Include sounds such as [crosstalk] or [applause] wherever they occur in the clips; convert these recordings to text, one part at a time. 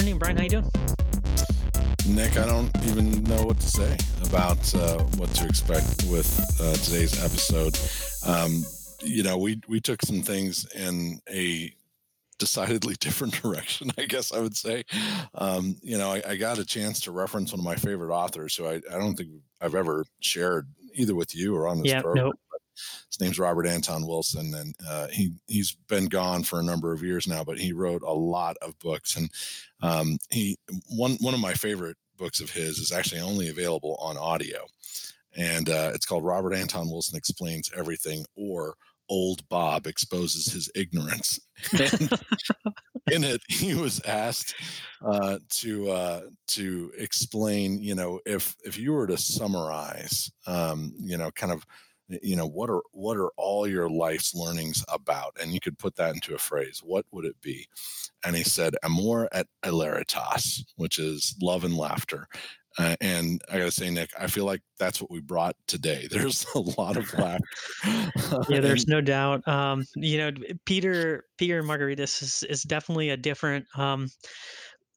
afternoon, Brian. How you doing? Nick, I don't even know what to say about uh, what to expect with uh, today's episode. Um, you know, we we took some things in a decidedly [laughs] different direction, I guess I would say. Um, you know, I, I, got a chance to reference one of my favorite authors who I, I don't think I've ever shared either with you or on this yeah, program. Nope. His name's Robert Anton Wilson, and uh, he he's been gone for a number of years now, but he wrote a lot of books. And um, he one one of my favorite books of his is actually only available on audio, and uh, it's called Robert Anton Wilson Explains Everything, or Old Bob exposes his ignorance. [laughs] in it, he was asked uh, to uh, to explain, you know, if if you were to summarize, um, you know, kind of you know what are what are all your life's learnings about and you could put that into a phrase what would it be and he said amor et hilaritas which is love and laughter uh, and I gotta say, Nick, I feel like that's what we brought today. [laughs] There's a lot of [laughs] laughter. yeah, [laughs] there's no doubt. Um, you know, Peter Peter Margaritis is is definitely a different um,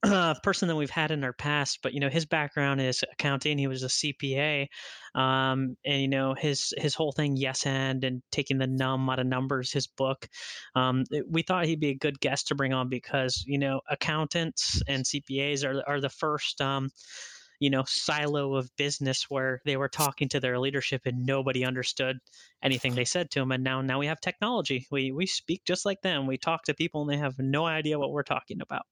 uh, [clears throat] person than we've had in our past. But you know, his background is accounting. He was a CPA, um, and you know his his whole thing, yes and and taking the num out of numbers. His book. Um, we thought he'd be a good guest to bring on because you know accountants and CPAs are are the first. Um, you know silo of business where they were talking to their leadership and nobody understood anything they said to them and now now we have technology. We we speak just like them. We talk to people and they have no idea what we're talking about.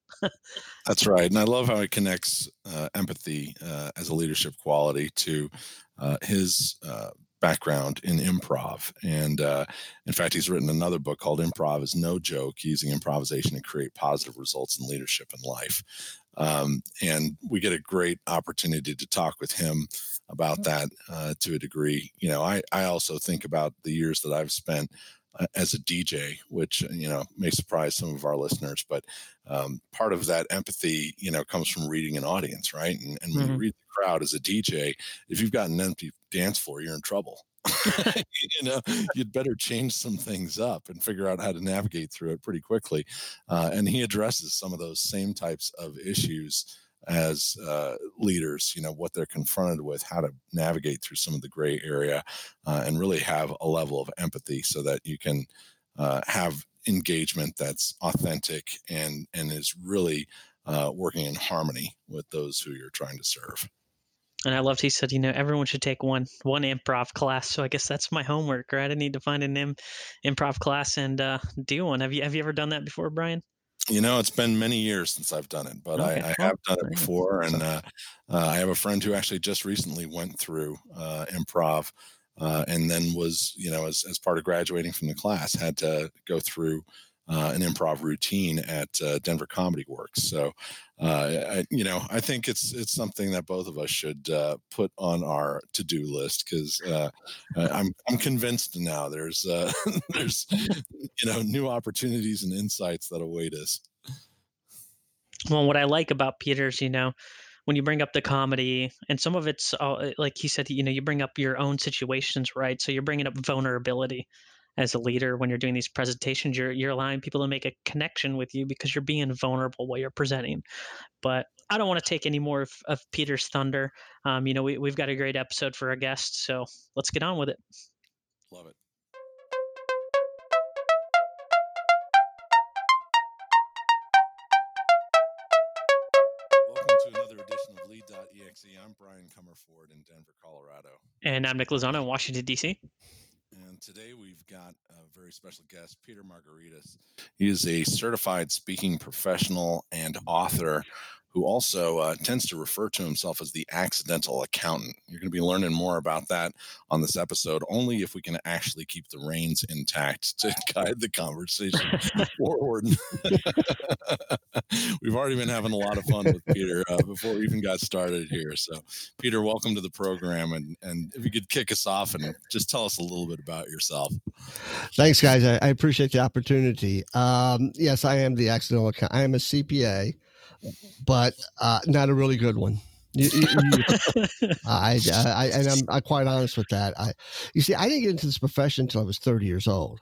That's right and i love how it connects uh, empathy uh, as a leadership quality to uh, his uh, background in improv. And uh, in fact, he's written another book called Improv is No Joke Using Improvisation to Create Positive Results in Leadership and Life. Um, and we get a great opportunity to talk with him about mm-hmm. that uh, to a degree. You know, I, I also think about the years that I've spent uh, as a DJ, which you know may surprise some of our listeners, but um, part of that empathy, you know, comes from reading an audience, right? And, and when mm-hmm. you read the crowd as a DJ, if you've got an empty dance floor, you're in trouble. [laughs] [laughs] you know, you'd better change some things up and figure out how to navigate through it pretty quickly. Uh, and he addresses some of those same types of issues as uh, leaders, you know, what they're confronted with, how to navigate through some of the gray area, uh, and really have a level of empathy so that you can uh, have engagement that's authentic and and is really uh, working in harmony with those who you're trying to serve. And I loved he said, you know, everyone should take one one improv class. So I guess that's my homework, right? I need to find an Im- improv class and uh, do one. Have you have you ever done that before, Brian? You know, it's been many years since I've done it, but okay, I, I have done it before, and uh, uh, I have a friend who actually just recently went through uh, improv, uh, and then was, you know, as as part of graduating from the class, had to go through uh, an improv routine at uh, Denver Comedy Works. So, uh, I, you know, I think it's it's something that both of us should uh, put on our to do list because uh, I'm I'm convinced now there's [laughs] there's you know new opportunities and insights that await us. Well, what I like about Peter's, you know, when you bring up the comedy and some of it's like he said, you know, you bring up your own situations, right? So you're bringing up vulnerability as a leader when you're doing these presentations you're you're allowing people to make a connection with you because you're being vulnerable while you're presenting but i don't want to take any more of, of peter's thunder um, you know we, we've got a great episode for our guests so let's get on with it love it Welcome to another edition of Lead.exe. I'm Brian Comerford in Denver, Colorado. And I'm Nick Lozano in Washington, D.C. And today we've got a very special guest, Peter Margaritis. He is a certified speaking professional and author who also uh, tends to refer to himself as the accidental accountant. You're going to be learning more about that on this episode, only if we can actually keep the reins intact to [laughs] guide the conversation forward. [laughs] We've already been having a lot of fun with Peter uh, before we even got started here. So, Peter, welcome to the program. And, and if you could kick us off and just tell us a little bit about yourself. Thanks, guys. I, I appreciate the opportunity. Um, yes, I am the accidental accountant. I am a CPA but uh, not a really good one. You, you, you, [laughs] I, I, and I'm, I'm, quite honest with that. I, you see, I didn't get into this profession until I was 30 years old.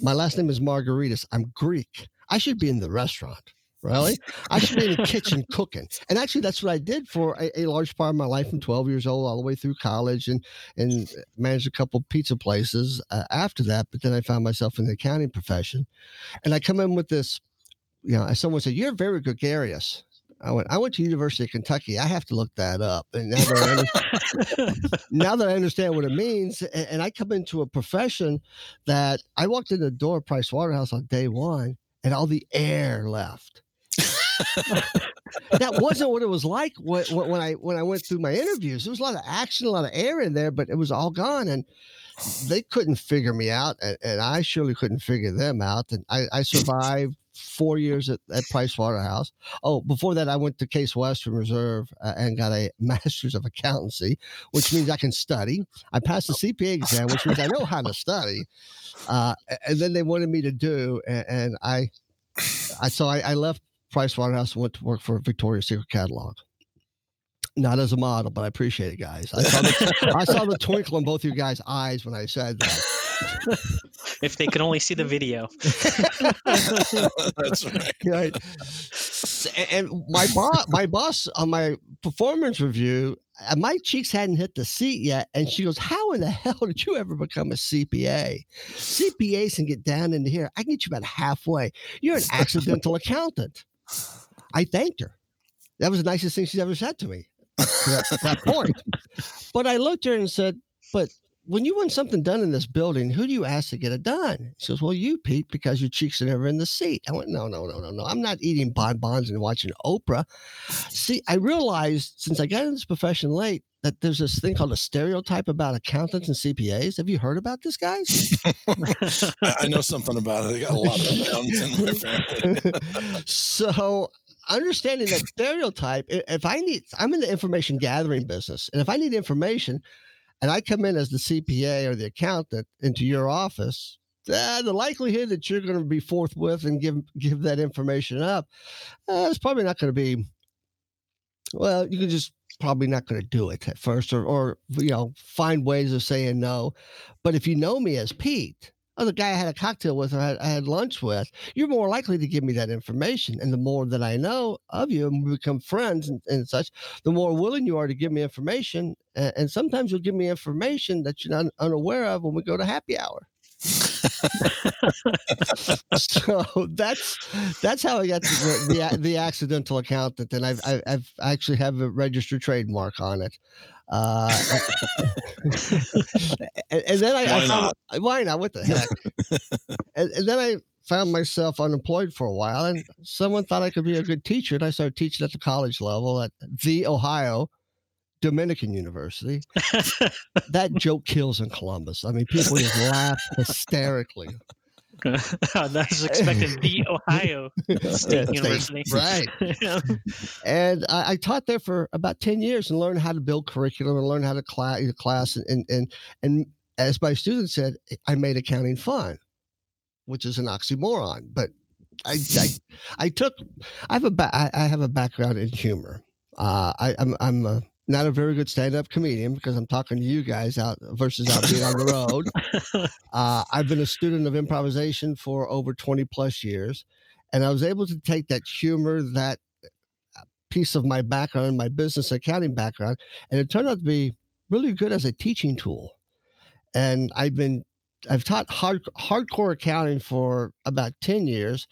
My last name is Margaritis. I'm Greek. I should be in the restaurant. Really? I should be in the kitchen cooking. And actually, that's what I did for a, a, large part of my life from 12 years old all the way through college and, and managed a couple pizza places uh, after that. But then I found myself in the accounting profession. And I come in with this, you know, someone said, You're very gregarious. I went. I went to University of Kentucky. I have to look that up. And now that I, [laughs] now that I understand what it means, and, and, I come into a profession that I walked in the door of Price Waterhouse on day one, and all the air left. [laughs] that wasn't what it was like when, when I when I went through my interviews. There was a lot of action, a lot of air in there, but it was all gone, and they couldn't figure me out, and, and I surely couldn't figure them out. And I, I survived four years at, at Price Waterhouse. Oh, before that, I went to Case Western Reserve uh, and got a [laughs] master's of accountancy, which means I can study. I passed the CPA exam, which means I know how to study. Uh, and then they wanted me to do, and, and I, I so I, I left Price Waterhouse and went to work for Victoria's Secret Catalog not as a model, but I appreciate it, guys. I saw, the, [laughs] I saw the twinkle in both you guys' eyes when I said that [laughs] if they could only see the video. [laughs] That's right. right. And my boss, my boss on my performance review, uh, my cheeks hadn't hit the seat yet, and she goes, "How in the hell did you ever become a CPA? CPAs can get down into here. I can get you about halfway. You're an accidental accountant." I thanked her. That was the nicest thing she's ever said to me. At that point. [laughs] But I looked at her and said, "But when you want something done in this building, who do you ask to get it done? She goes, Well, you, Pete, because your cheeks are never in the seat. I went, No, no, no, no, no. I'm not eating bonbons and watching Oprah. See, I realized since I got in this profession late that there's this thing called a stereotype about accountants and CPAs. Have you heard about this, guys? [laughs] I know something about it. I got a lot of accountants in my family. [laughs] so understanding that stereotype, if I need, I'm in the information gathering business, and if I need information, and I come in as the CPA or the accountant into your office, uh, the likelihood that you're going to be forthwith and give give that information up, uh, it's probably not going to be. Well, you can just probably not going to do it at first, or or you know find ways of saying no. But if you know me as Pete, oh, the guy I had a cocktail with or I had, I had lunch with, you're more likely to give me that information. And the more that I know of you and we become friends and, and such, the more willing you are to give me information. And, and sometimes you'll give me information that you're not unaware of when we go to happy hour. So that's that's how I got the, the, the accidental accountant, and I've I've, I've actually have a registered trademark on it. Uh, and, and, then I, why I found, not? why not? What the heck? and, and, then I found myself unemployed for a while, and someone thought I could be a good teacher, and I started teaching at the college level at the Ohio Dominican University. [laughs] that joke kills in Columbus. I mean, people just laugh [laughs] hysterically. That's expected. the Ohio State [laughs] University. Right. and I, I, taught there for about 10 years and learned how to build curriculum and learn how to class, class and, and, and as my students said, I made accounting fun, which is an oxymoron. But I, I, I took, I have a, ba- I, I have a background in humor. Uh, I, I'm, I'm a, not a very good stand-up comedian because I'm talking to you guys out versus out being on the road. [laughs] Uh, I've been a student of improvisation for over 20 plus years, and I was able to take that humor, that uh, piece of my background, my business accounting background, and it turned out to be really good as a teaching tool. And I've been I've taught hard, hardcore accounting for about 10 years,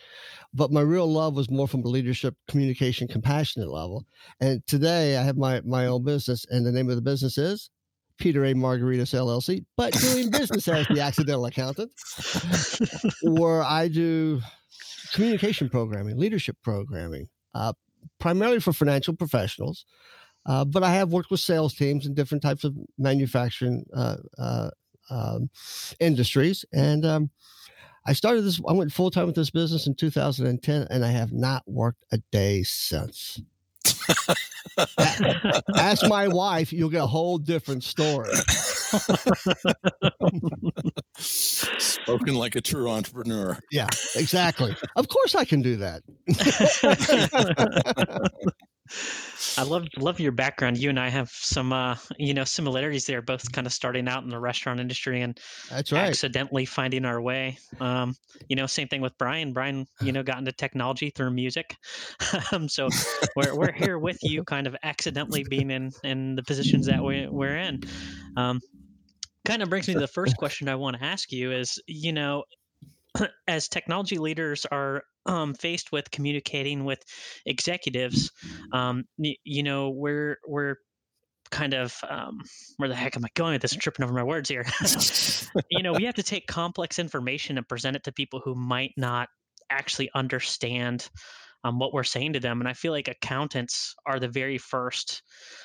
but my real love was more from a leadership, communication, compassionate level. And today I have my, my own business, and the name of the business is Peter A. Margaritis LLC, but doing business as the accidental accountant, where I do communication programming, leadership programming, uh, primarily for financial professionals. Uh, but I have worked with sales teams and different types of manufacturing uh, uh um, industries. And um, I started this, I went full time with this business in 2010, and I have not worked a day since. Ask my wife, you'll get a whole different story. Spoken like a true entrepreneur. Yeah, exactly. Of course, I can do that. [laughs] I love love your background. You and I have some uh, you know similarities there. Both kind of starting out in the restaurant industry and That's right. accidentally finding our way. Um, you know, same thing with Brian. Brian, you know, got into technology through music. [laughs] um, so we're we're here with you, kind of accidentally being in in the positions that we we're in. Um, kind of brings me to the first question I want to ask you is, you know, [clears throat] as technology leaders are um, faced with communicating with executives, um, y- you know, we're we're kind of um, where the heck am I going with this? I'm tripping over my words here. [laughs] you know, we have to take complex information and present it to people who might not actually understand um, what we're saying to them. And I feel like accountants are the very first,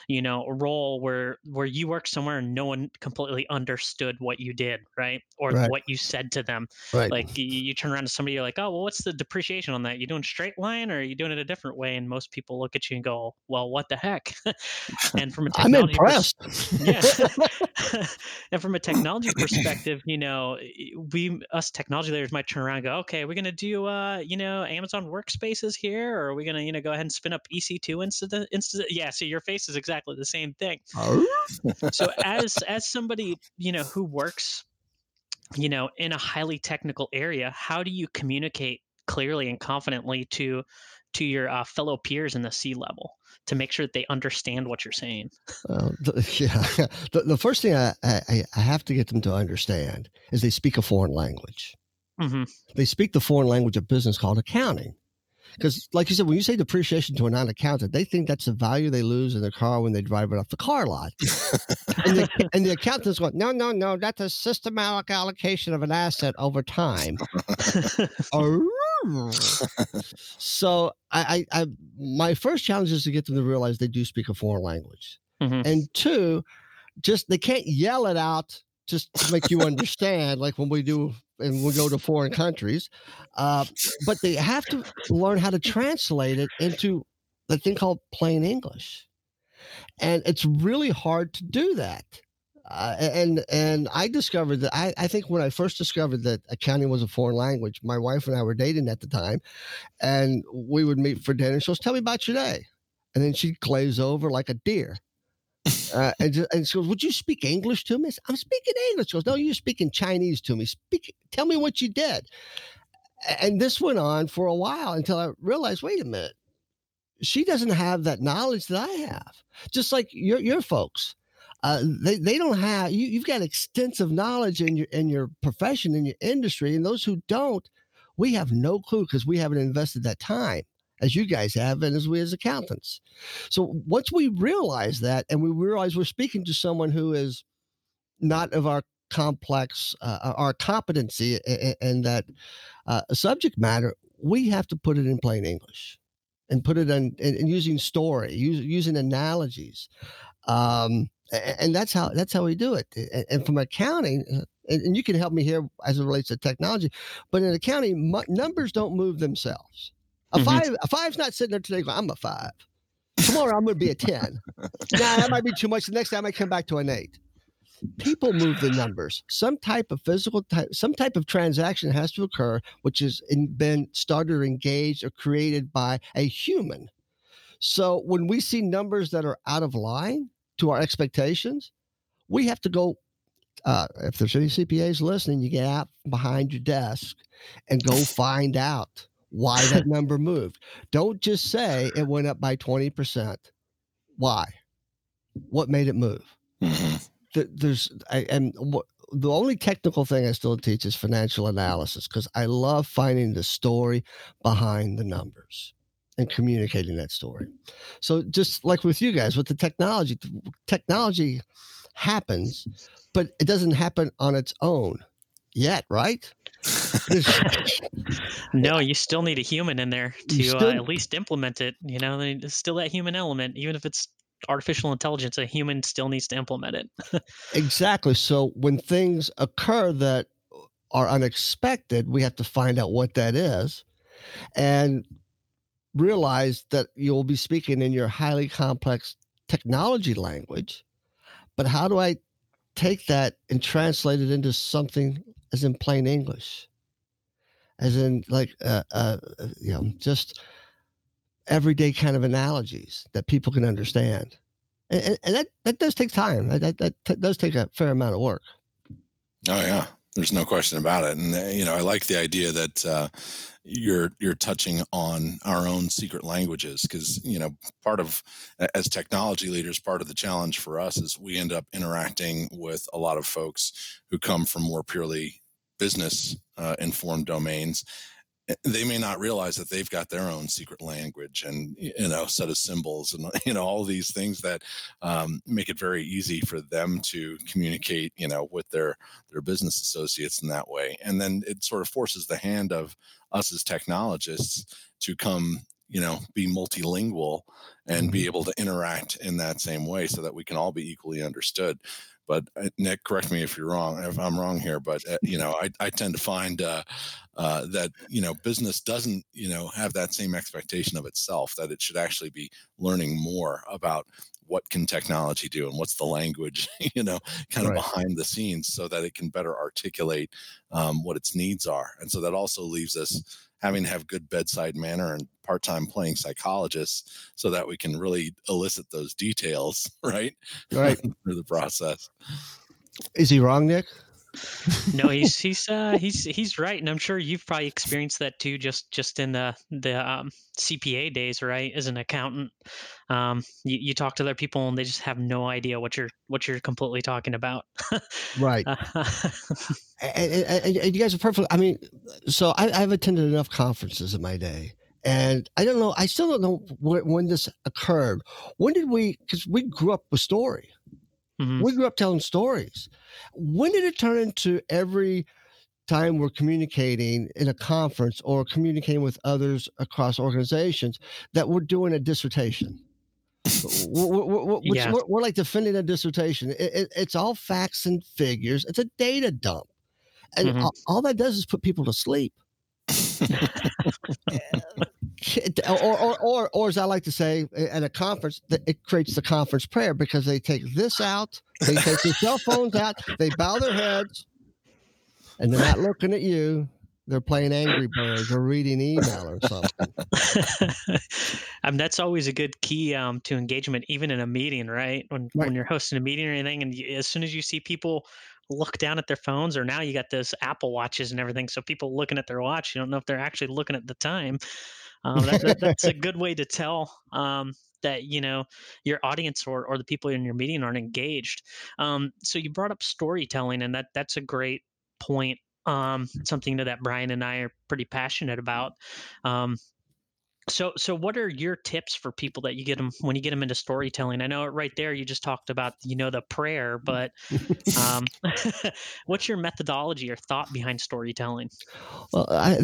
you know, role where where you work somewhere and no one completely understood what you did, right, or Right. what you said to them. Right. Like you, you turn around to somebody, you're like, oh, well, what's the depreciation on that? You doing straight line or are you doing it a different way? And most people look at you and go, well, what the heck? [laughs] and from a [laughs] I'm technology pers- impressed. yeah. [laughs] and from a technology perspective, you know, we us technology leaders might turn around and go, okay, we're gonna do uh, you know, Amazon workspaces here, or are we gonna, you know, go ahead and spin up EC2 instead instead yeah, so your face is exactly the same thing. Oh, So [laughs] as as somebody, you know, who works, you know, in a highly technical area, how do you communicate clearly and confidently to to your uh, fellow peers in the C level to make sure that they understand what you're saying? Well, [laughs] the, yeah. [laughs] The, the first thing I, I, I have to get them to understand is they speak a foreign language. hmm They speak the foreign language of business called accounting. Because, like you said, when you say depreciation to a non-accountant, they think that's the value they lose in their car when they drive it off the car lot. and, the, [laughs] and the accountant's going, no, no, no, that's a systematic allocation of an asset over time. [laughs] So I, I, I, my first challenge is to get them to realize they do speak a foreign language, Mhm. and two, just they can't yell it out just to make you understand, like when we do and we go to foreign countries, uh, but they have to learn how to translate it into the thing called plain English, and it's really hard to do that. Uh, and and I discovered that I, I think when I first discovered that accounting was a foreign language, my wife and I were dating at the time, and we would meet for dinner. She goes, "Tell me about your day," and then she'd glaze over like a deer. Uh, and, and she goes, "Would you speak English to me?" I said, I'm speaking English. She goes, "No, you're speaking Chinese to me. Speak. Tell me what you did." And this went on for a while until I realized, wait a minute, she doesn't have that knowledge that I have. Just like your your folks, uh, they they don't have. You, you've got extensive knowledge in your in your profession in your industry, and those who don't, we have no clue because we haven't invested that time as you guys have, and as we as accountants. So once we realize that, and we realize we're speaking to someone who is not of our complex, uh, our competency and that uh, subject matter, we have to put it in plain English and put it in, in, in using story, use, using analogies. Um, and that's how that's how we do it. And from accounting, uh, and you can help me here as it relates to technology, but in accounting, numbers don't move themselves. A Mhm. five, a five's not sitting there today going, "I'm a five. Tomorrow I'm going to be a ten. [laughs] nah, that might be too much. The next time I come back to an eight. People move the numbers. Some type of physical type, some type of transaction has to occur, which has been started or engaged or created by a human. So when we see numbers that are out of line to our expectations, we have to go. Uh, if there's any CPAs listening, you get out behind your desk and go [laughs] find out why that number moved. Don't just say it went up by 20%. Why? What made it move? [laughs] There's, I, and what, the only technical thing I still teach is financial analysis because I love finding the story behind the numbers and communicating that story. So just like with you guys, with the technology, technology happens, but it doesn't happen on its own yet, right? [laughs] No, you still need a human in there to uh, at least implement it. You know, there's still that human element, even if it's artificial intelligence. A human still needs to implement it. [laughs] Exactly. So when things occur that are unexpected, we have to find out what that is and realize that you'll be speaking in your highly complex technology language. But how do I take that and translate it into something as in plain English? As in, like, uh, uh, you know, just everyday kind of analogies that people can understand. And, and that, that does take time. That, that, that does take a fair amount of work. Oh yeah, there's no question about it. And uh, you know, I like the idea that uh, you're you're touching on our own secret languages because you know part of as technology leaders part of the challenge for us is we end up interacting with a lot of folks who come from more purely business uh, informed domains Eh, they may not realize that they've got their own secret language and you know set of symbols and [laughs] you know all these things that um, make it very easy for them to communicate you know with their their business associates in that way and then it sort of forces the hand of us as technologists to come you know be multilingual and be mm-hmm. able to interact in that same way so that we can all be equally understood but uh, Nick, correct me if you're wrong, if I'm wrong here. But uh, you know, I, I tend to find uh, uh, that you know business doesn't you know have that same expectation of itself that it should actually be learning more about what can technology do and what's the language [laughs] you know kind of right. behind the scenes so that it can better articulate um, what its needs are and so that also leaves us having to have good bedside manner and part-time playing psychologists so that we can really elicit those details [laughs] right? Right. [laughs] Through the process. Is he wrong nick no, he's [laughs] he's uh, he's he's right, and I'm sure you've probably experienced that too, just just in the the um, CPA days, right? As an accountant, um, you, you talk to other people and they just have no idea what you're what you're completely talking about. right. [laughs] and, and, and, you guys are perfect. I mean, so I, I've attended enough conferences in my day. And I don't know, I still don't know when, when this occurred. When did we, because we grew up with story. Mm-hmm. We grew up telling stories. When did it turn into every time we're communicating in a conference or communicating with others across organizations that we're doing a dissertation? we're, we're, yeah. we're, we're, like defending a dissertation. It, it, it's all facts and figures. It's a data dump, and mm-hmm. all, all that does is put people to sleep. [laughs] or, or, or, or, as I like to say at a conference, it creates the conference prayer because they take this out, they take their cell phones out, they bow their heads, and they're not looking at you. They're playing Angry Birds or reading email or something. I [laughs] mean, that's always a good key um, to engagement, even in a meeting, right? When right. when you're hosting a meeting or anything, and you, as soon as you see people look down at their phones, or now you got those Apple watches and everything, so people looking at their watch, you don't know if they're actually looking at the time. Um, that, that, [laughs] that's a good way to tell um, that you know your audience or, or the people in your meeting aren't engaged. Um, so you brought up storytelling, and that that's a great point. Um, something that Brian and I are pretty passionate about. So, so what are your tips for people that you get them when you get them into storytelling? I know right there you just talked about you know the prayer, but [laughs] um, [laughs] what's your methodology or thought behind storytelling? Well, I,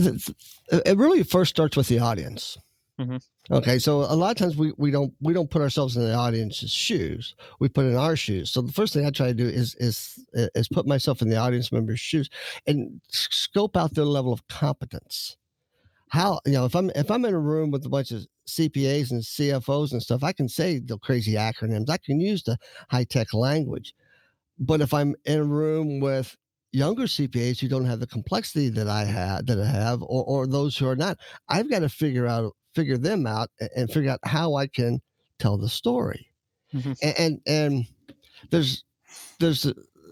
it really first starts with the audience. Mm-hmm. Okay, so a lot of times we, we don't we don't put ourselves in the audience's shoes. We put in our shoes. So the first thing I try to do is is is put myself in the audience member's shoes and scope out their level of competence how you know if i'm if i'm in a room with a bunch of cpas and cfos and stuff i can say the crazy acronyms. I can use the high-tech language. But if i'm in a room with younger cpas who don't have the complexity that i had that i have or, or those who are not i've got to figure out figure them out and, and figure out how i can tell the story. Mm-hmm. and, and and there's there's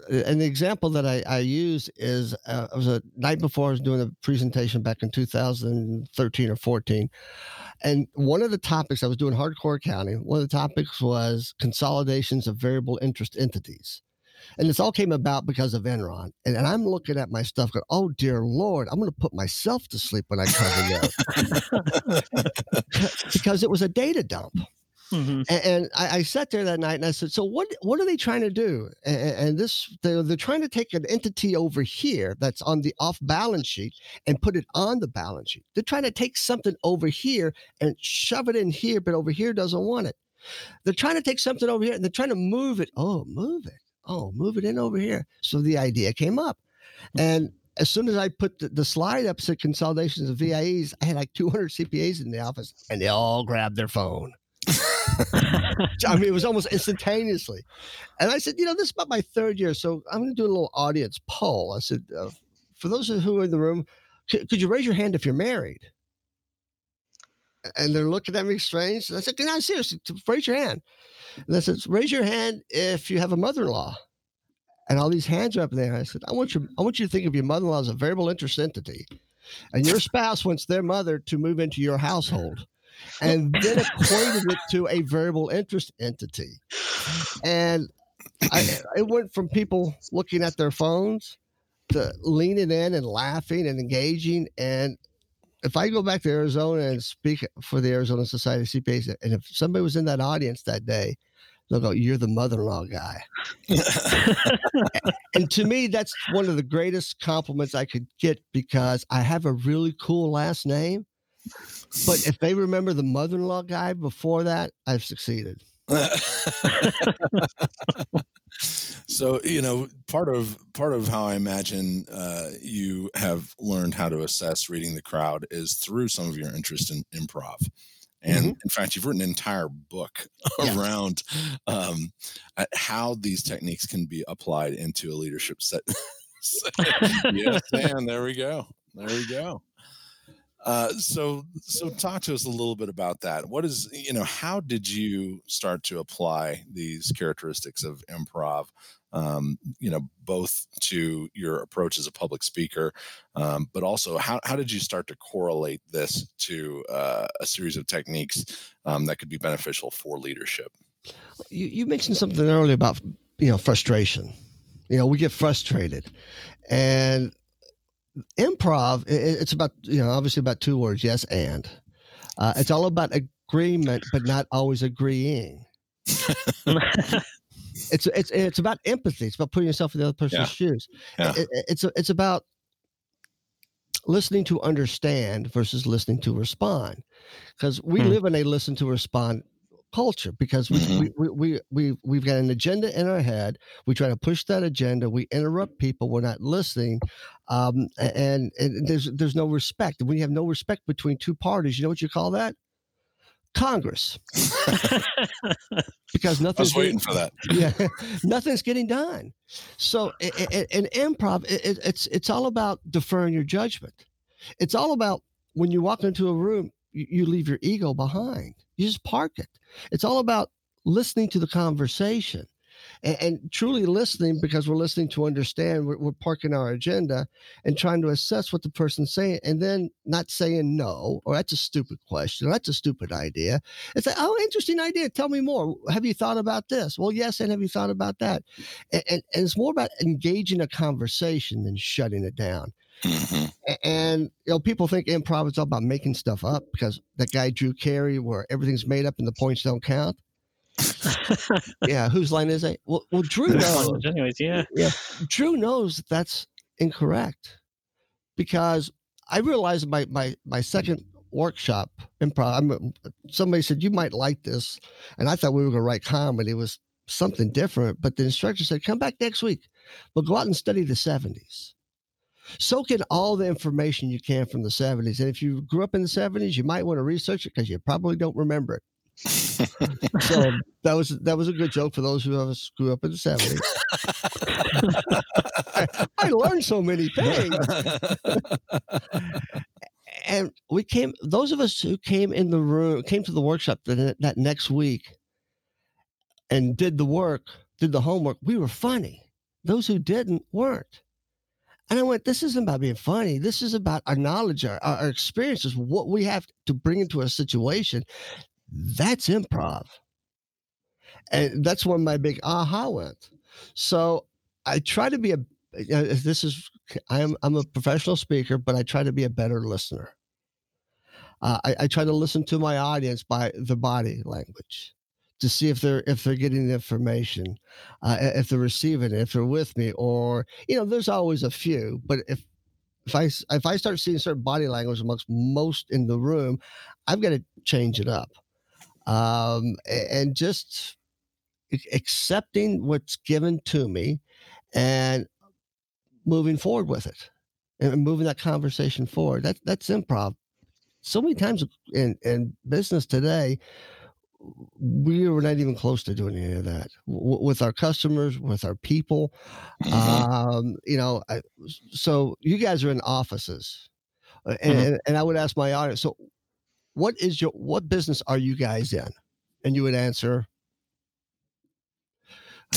an example that I, I use is uh, it was a night before I was doing a presentation back in 2013 or 14. And one of the topics I was doing hardcore accounting, one of the topics was consolidations of variable interest entities. And this all came about because of Enron. And, and I'm looking at my stuff going, oh, dear Lord, I'm going to put myself to sleep when I cover this. [laughs] because it was a data dump. Mm-hmm. And, and I, I, sat there that night and I said, "So what? What are they trying to do?" And, and this, they're, they're trying to take an entity over here that's on the off balance sheet and put it on the balance sheet. They're trying to take something over here and shove it in here, but over here doesn't want it. They're trying to take something over here and they're trying to move it. Oh, move it. Oh, move it in over here. So the idea came up, mm. and as soon as I put the, the, slide up said consolidations of VIEs, I had like 200 CPAs in the office and they all grabbed their phone. [laughs] I mean, it was almost instantaneously. And I said, you know, this is about my third year, so I'm going to do a little audience poll. I said, uh, for those who are in the room, could you raise your hand if you're married? and they're looking at me strange. And I said, "Do not seriously, raise your hand." And I said, "Raise your hand if you have a mother-in-law." And all these hands are up there. I said, "I want you, I want you to think of your mother-in-law as a variable interest entity, and your spouse wants their mother to move into your household." And then equated it to a variable interest entity. And I, it went from people looking at their phones to leaning in and laughing and engaging. And if I go back to Arizona and speak for the Arizona Society of CPAs, and if somebody was in that audience that day, they'll go, "You're the mother-in-law guy." and to me, that's one of the greatest compliments I could get because I have a really cool last name. But if they remember the mother-in-law guy before that, I've succeeded. [laughs] so you know part of part of how i imagine uh, you have learned how to assess reading the crowd is through some of your interest in improv and mm-hmm. in fact you've written an entire book [laughs] yes. around um, how these techniques can be applied into a leadership set [laughs] yes and there we go there we go uh, so so talk to us a little bit about that. What is you know how did you start to apply these characteristics of improv um, you know both to your approach as a public speaker um, but also how, how did you start to correlate this to uh, a series of techniques um, that could be beneficial for leadership? You, you mentioned something earlier about you know frustration. You know we get frustrated. And improv it's about you know obviously about two words yes and uh, it's all about agreement but not always agreeing [laughs] it's it's it's about empathy it's about putting yourself in the other person's yeah. shoes yeah. It, it's it's about listening to understand versus listening to respond because we hmm. live in a listen to respond culture because we, mm-hmm. we, we, we, we, have got an agenda in our head. We try to push that agenda. We interrupt people. We're not listening. Um, and, and there's, there's no respect. When you have no respect between two parties, you know what you call that? Congress. because [laughs] nothing's waiting getting, for that. [laughs] Yeah, nothing's getting done. So in improv, it, it's it's all about deferring your judgment. It's all about when you walk into a room, you, you leave your ego behind. You just park it. It's all about listening to the conversation and, and truly listening because we're listening to understand. We're, we're, parking our agenda and trying to assess what the person's saying and then not saying no or that's a stupid question or that's a stupid idea. It's like, oh, interesting idea. Tell me more. Have you thought about this? Well, yes. And have you thought about that? And, and, and it's more about engaging a conversation than shutting it down. Mm-hmm. And you know, people think improv is all about making stuff up because that guy Drew Carey, where everything's made up and the points don't count. [laughs] yeah, whose line is it? Well, well, Drew knows. Anyways, yeah, yeah, Drew knows that's incorrect because I realized my my my second workshop improv. I'm, somebody said you might like this, and I thought we were going to write comedy. It was something different, but the instructor said, "Come back next week. We'll go out and study the '70s." soak in all the information you can from the 70s. And if you grew up in the 70s, you might want to research it because you probably don't remember it. So [laughs] that was that was a good joke for those who us grew up in the 70s. [laughs] I, I learned so many [laughs] things. and we came those of us who came in the room came to the workshop that, that next week and did the work did the homework we were funny those who didn't weren't and I went, this isn't about being funny. This is about our knowledge, our, our experiences, what we have to bring into a situation. That's improv. And that's when my big aha went. So I try to be a, this is, I'm, I'm a professional speaker, but I try to be a better listener. Uh, I, I try to listen to my audience by the body language to see if they're if they're getting the information, uh, if they're receiving it, if they're with me, or you know, there's always a few. But if if I if I start seeing certain body language amongst most in the room, I've got to change it up, um, and just accepting what's given to me, and moving forward with it, and moving that conversation forward. That that's improv. So many times in in business today, we were not even close to doing any of that w- with our customers, with our people. Mm-hmm. Um, you know, I, so you guys are in offices, uh, and, mm-hmm. and, and I would ask my audience, so what is your what business are you guys in? And you would answer,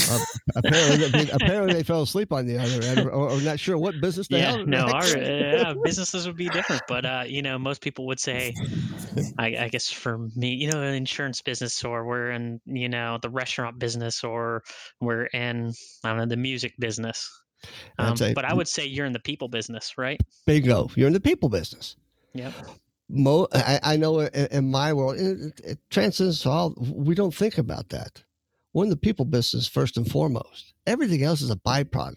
uh, apparently, they, apparently they fell asleep on the other end, or, or not sure what business they yeah, have. no, [laughs] our uh, businesses would be different, but uh, you know, most people would say, I, I, guess for me, you know, an insurance business, or we're in, you know, the restaurant business, or we're in, I don't know, the music business. Um, a, but I would say you're in the people business, right? Bingo, you're in the people business. Yep. Mo, I, I know in, in, my world, it, it transcends all. We don't think about that we're in the people business first and foremost. Everything else is a byproduct.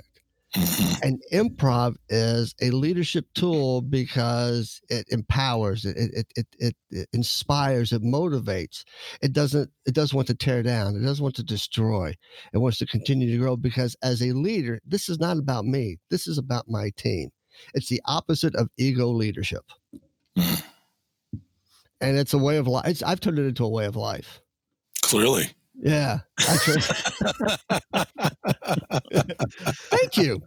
Mm-hmm. And improv is a leadership tool because it empowers, it, it, it, it, it inspires, it motivates. It doesn't, it doesn't want to tear down. It doesn't want to destroy. It wants to continue to grow because as a leader, this is not about me. This is about my team. It's the opposite of ego leadership. And it's a way of life. I've turned it into a way of life. Clearly. Yeah. [laughs] Thank you.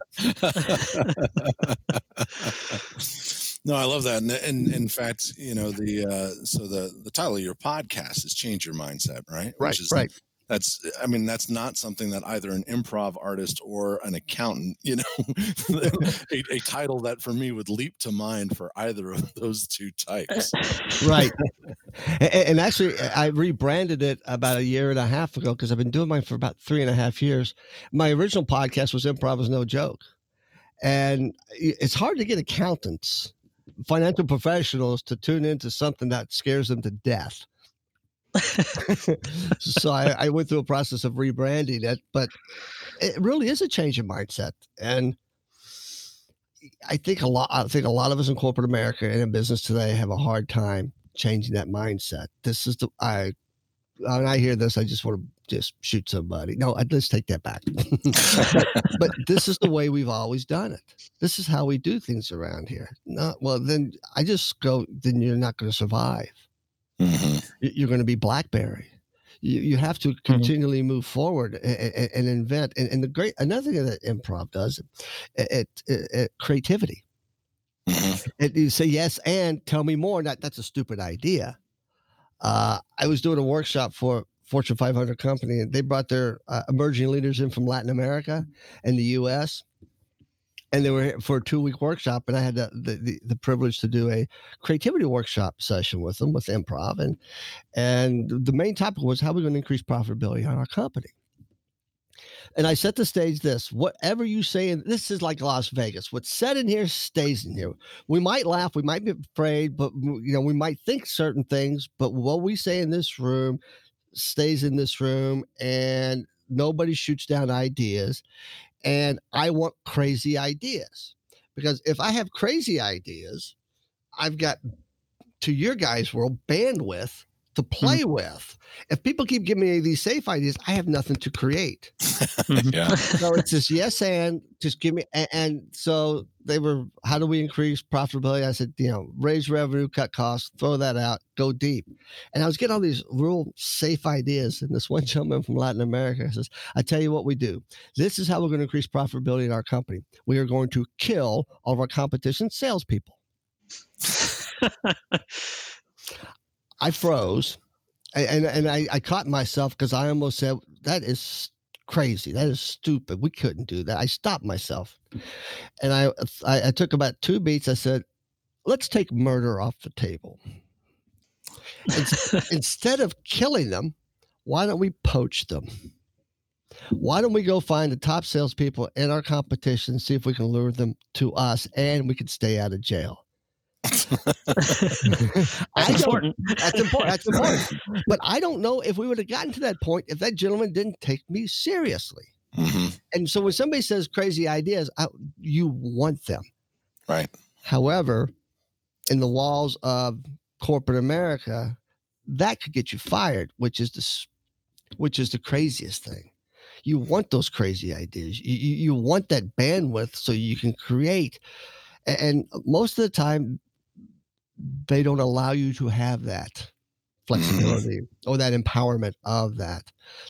no, I love that. And, and, in fact, you know, the uh, so the the title of your podcast is "Change Your Mindset," right? Right. Which is right that's i mean that's not something that either an improv artist or an accountant [laughs] you know [laughs] a, a, title that for me would leap to mind for either of [laughs] those two types. Right. And, and, actually i rebranded it about a year and a half ago because i've been doing mine for about three and a half years. My original podcast was improv is no joke. And it's hard to get accountants financial professionals to tune into something that scares them to death [laughs] so I, I, went through a process of rebranding it, but it really is a change in mindset. And I think a lot I think a lot of us in corporate America and in business today have a hard time changing that mindset. This is the I when I hear this, I just want to just shoot somebody. No, I, let's take that back. but, [laughs] but, this is the way we've always done it. This is how we do things around here. Not well, then I just go. Then you're not going to survive. Mm-hmm. You're going to be BlackBerry. You, you have to mm-hmm. continually mm-hmm. move forward and, and, and invent. And, and, the great another thing that improv does, it, it, it creativity. Mm-hmm. And you say yes and tell me more. That that's a stupid idea. Uh, I was doing a workshop for Fortune 500 company, and they brought their uh, emerging leaders in from Latin America and the U.S and they were for a two week workshop and i had the, the, the privilege to do a creativity workshop session with them with improv and and the main topic was how we're going to increase profitability on our company. And i set the stage this whatever you say and this is like las vegas. What's said in here stays in here. We might laugh we might be afraid but you know we might think certain things but what we say in this room stays in this room and nobody shoots down ideas and I want crazy ideas because if I have crazy ideas, I've got to your guys' world bandwidth to mm-hmm. play mm-hmm. with. If people keep giving me these safe ideas, I have nothing to create. [laughs] Yeah. [laughs] So it's just yes and just give me and, and, so they were how do we increase profitability? I said, you know, raise revenue, cut costs, throw that out, go deep. And I was getting all these real safe ideas. And this one [laughs] gentleman from Latin America says, I tell you what we do. This is how we're going to increase profitability in our company. We are going to kill all of our competition salespeople. I froze, and and I, I caught myself because I almost said that is crazy. That is stupid. We couldn't do that. I stopped myself, and I I, I took about two beats. I said, "Let's take murder off the table." [laughs] Instead of killing them, why don't we poach them? Why don't we go find the top salespeople in our competition, see if we can lure them to us, and we can stay out of jail? [laughs] that's important. That's important. That's important. But I don't know if we would have gotten to that point if that gentleman didn't take me seriously. Mm-hmm. And so when somebody says crazy ideas, I, you want them. Right. However, in the walls of corporate America, that could get you fired, which is the which is the craziest thing. You want those crazy ideas. You, you, you want that bandwidth so you can create. And most of the time, they don't allow you to have that mm-hmm. flexibility or that empowerment of that.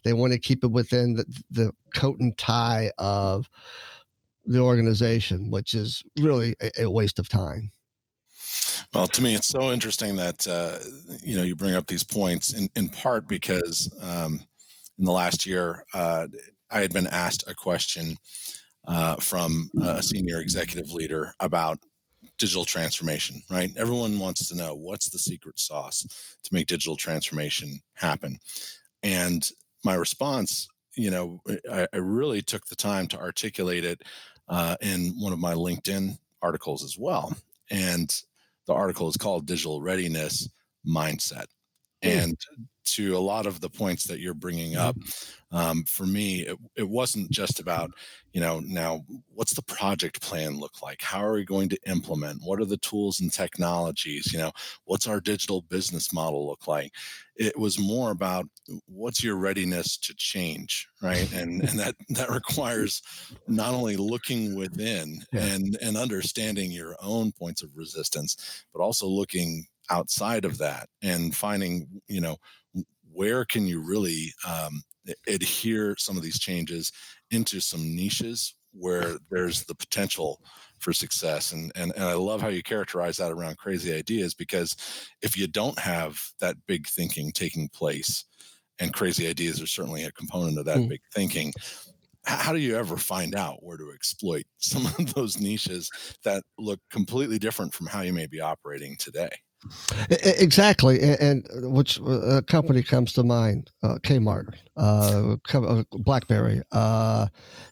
They want to keep it within the, the coat and tie of the organization, which is really a, a waste of time. well, to me, it's so interesting that uh, you know you bring up these points in, in part because um, in the last year uh, I had been asked a question uh, from a senior executive leader about digital transformation. Right? Everyone wants to know what's the secret sauce to make digital transformation happen, and my response, you know, I, I really took the time to articulate it uh, in one of my LinkedIn articles as well. And the article is called Digital Readiness Mindset. And to a lot of the points that you're bringing up, um, for me, it, it wasn't just about, you know, now what's the project plan look like? How are we going to implement? What are the tools and technologies? You know, what's our digital business model look like? It was more about what's your readiness to change, right? [laughs] And and that that requires not only looking within yeah. and and understanding your own points of resistance, but also looking outside of that and finding, you know, where can you really um, adhere some of these changes into some niches where [laughs] there's the potential for success and, and and i love how you characterize that around crazy ideas because if you don't have that big thinking taking place and crazy ideas are certainly a component of that mm. big thinking how do you ever find out where to exploit [laughs] some of those niches that look completely different from how you may be operating today Exactly, and, which uh, company comes to mind? Uh, Kmart, uh, uh, BlackBerry. Uh,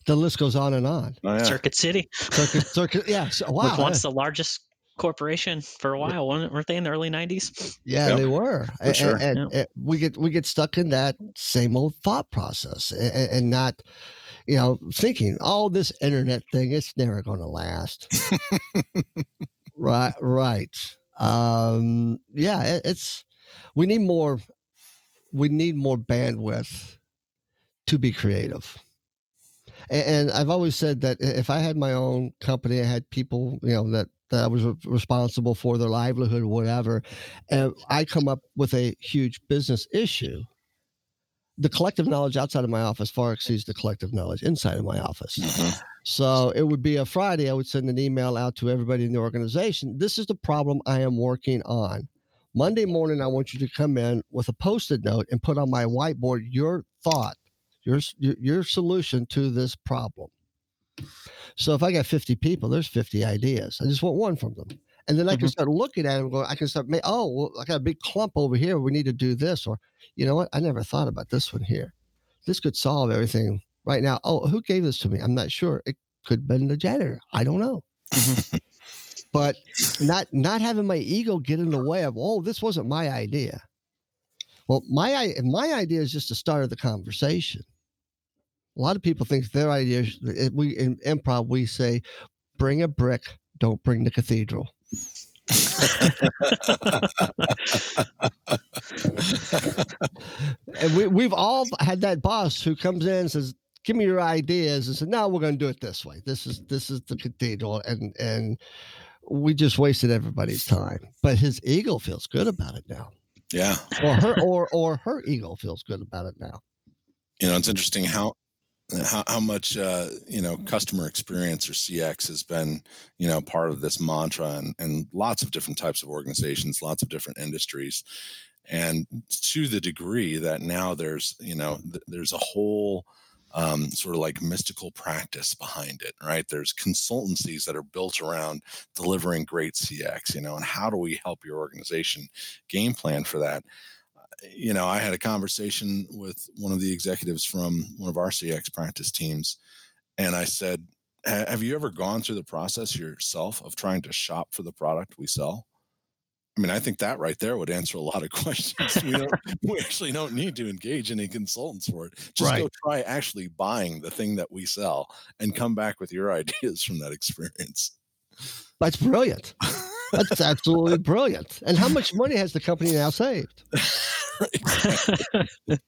the list goes on and on. Oh, yeah. Circuit City. Circuit, Circuit. Yeah. So, wow. Was once the largest corporation for a while, weren't they in the early '90s? Yeah, yep. they were. For and, sure. And, and, we get we get stuck in that same old thought process, and, and not you know thinking, oh, this internet thing, it's never going to last. [laughs] right. Right um, yeah, it, it's we need more we need more bandwidth to be creative. And, and I've always said that if I had my own company, I had people, you know, that that I was responsible for their livelihood, whatever, and I come up with a huge business issue, the collective knowledge outside of my office far exceeds the collective knowledge inside of my office. Mm-hmm. So it would be a Friday. I would send an email out to everybody in the organization. This is the problem I am working on. Monday morning, I want you to come in with a post-it note and put on my whiteboard your thought, your your solution to this problem. So if I got 50 people, there's 50 ideas. I just want one from them. And then I can mm-hmm. start looking at it and go, I can start, oh, well, I got a big clump over here. We need to do this. Or, you know what? I never thought about this one here. This could solve everything right now. Oh, who gave this to me? I'm not sure. It could have been the janitor. I don't know. Mm-hmm. but not not having my ego get in the way of oh, this wasn't my idea. Well, my my idea is just the start of the conversation. A lot of people think their idea. We in improv we say, "Bring a brick, don't bring the cathedral." And we, we've all had that boss who comes in and says, give me your ideas and said, no, we're going to do it this way. This is, this is the cathedral. And, and we just wasted everybody's time, but his ego feels good about it now. Yeah. Or her, or, or her ego feels good about it now. You know, it's interesting how, how, how much uh, you know customer experience or CX has been you know part of this mantra and, and lots of different types of organizations, lots of different industries, and to the degree that now there's you know th- there's a whole um, sort of like mystical practice behind it, right? There's consultancies that are built around delivering great CX, you know, and how do we help your organization game plan for that? You know, I had a conversation with one of the executives from one of our CX practice teams, and I said, Have you ever gone through the process yourself of trying to shop for the product we sell? I mean, I think that right there would answer a lot of [laughs] questions. We, don't, [laughs] we actually don't need to engage any consultants for it. Just right. go try actually buying the thing that we sell and come back with your [laughs] ideas from that experience. That's brilliant. That's absolutely brilliant. And how much money has the company now saved? [laughs]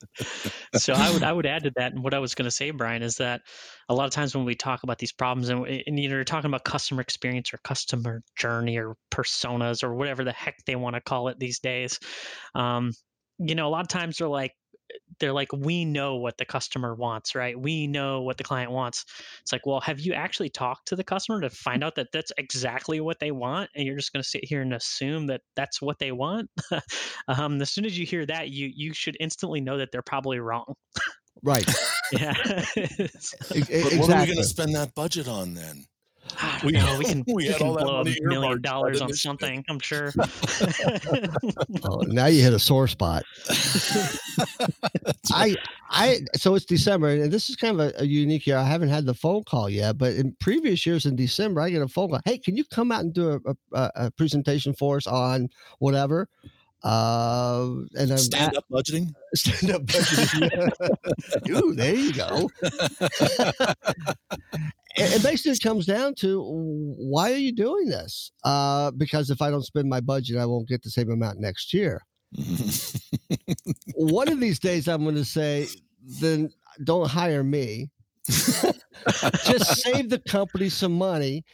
so I would I would add to that, and what I was going to say, Brian, is that a lot of times when we talk about these problems, and, and you know, you're talking about customer experience or customer journey or personas or whatever the heck they want to call it these days, um, you know, a lot of times they're like they're like we know what the customer wants right? We know what the client wants. It's like well have you actually talked to the customer to find out that that's exactly what they want and you're just going to sit here and assume that that's what they want? [laughs] Um, as soon as you hear that you you should instantly know that they're probably wrong. Right. [laughs] Yeah. [laughs] Exactly. what are we going to spend that budget on then we, know, we can, [laughs] we, we can blow a million dollars on something, I'm [laughs] sure. oh, now you hit a sore spot. I, I, so it's December, and this is kind of a, a, unique year. I haven't had the phone call yet, but in previous years in December, I get a phone call. Hey, can you come out and do a, a, a presentation for us on whatever? Uh, and I'm stand up budgeting. [laughs] Stand up budgeting. Ooh, there you go. [laughs] it basically comes down to why are you doing this? Uh, because if I don't spend my budget, I won't get the same amount next year. [laughs] One of these days, I'm going to say, then don't hire me. Just save the company some money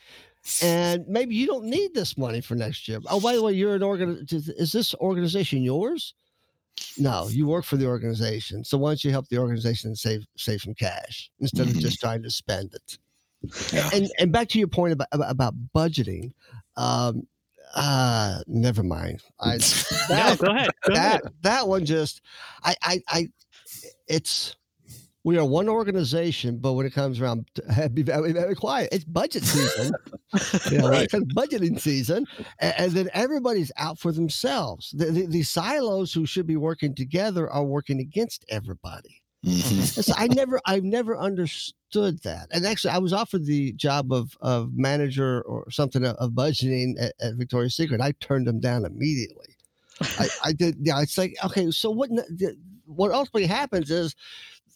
and maybe you don't need this money for next year. Oh, by the way, you're an organ. Is this organization yours? No, you work for the organization. So why don't you help the organization save save some cash instead of just [laughs] trying to spend it? Yeah. And and back to your point about about, about budgeting. Um, uh, never mind. I [laughs] that, no, go ahead. Go that ahead. that one just, I I I, it's we are one organization, but when it comes around, to be very, very quiet. It's budget season, [laughs] you know, right. it's budgeting season, and, and, then everybody's out for themselves. The, the, the, silos who should be working together are working against everybody. [laughs] So I never, I've never understood that. And actually, I was offered the job of of manager or something of, of budgeting at, at Victoria's Secret. I turned them down immediately. I, I did. Yeah, it's like okay. So what? What ultimately happens is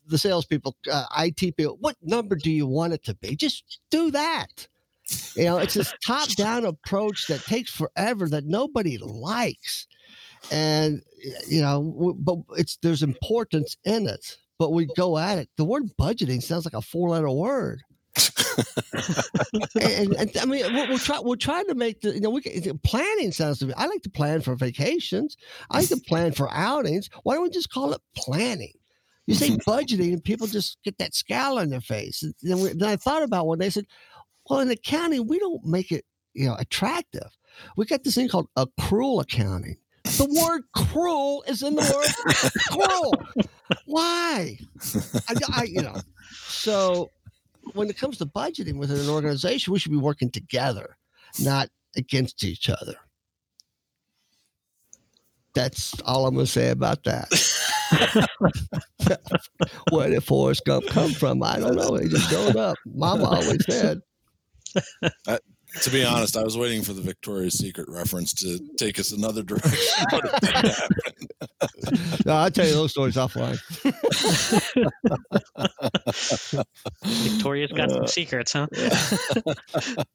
the salespeople, uh, IT people, what number do you want it to be? Just do that. You know, it's this top down approach that takes forever that nobody likes. And, you know, but it's, there's importance in it, but we go at it. The word budgeting sounds like a four letter word. and, and, I mean, we're, we're, try, we're trying to make the, you know, we planning sounds to me. I like to plan for vacations. I like to plan for outings. Why don't we just call it planning? You say [laughs] budgeting, and people just get that scowl on their face. And then, we, then I thought about one. They said, "Well, in accounting, we don't make it, you know, attractive. We got this thing called accrual accounting. The word cruel is in the word cruel. Why? I, I, you know, so when it comes to budgeting within an organization, we should be working together, not against each other. That's all I'm going to say about that. [laughs] Where did Forrest Gump come from? I don't know. He just showed up. Mama always said. I, to be honest, I was waiting for the Victoria's Secret reference to take us another direction. [laughs] no, I'll tell you those stories offline. [laughs] Victoria's got uh, some secrets, huh?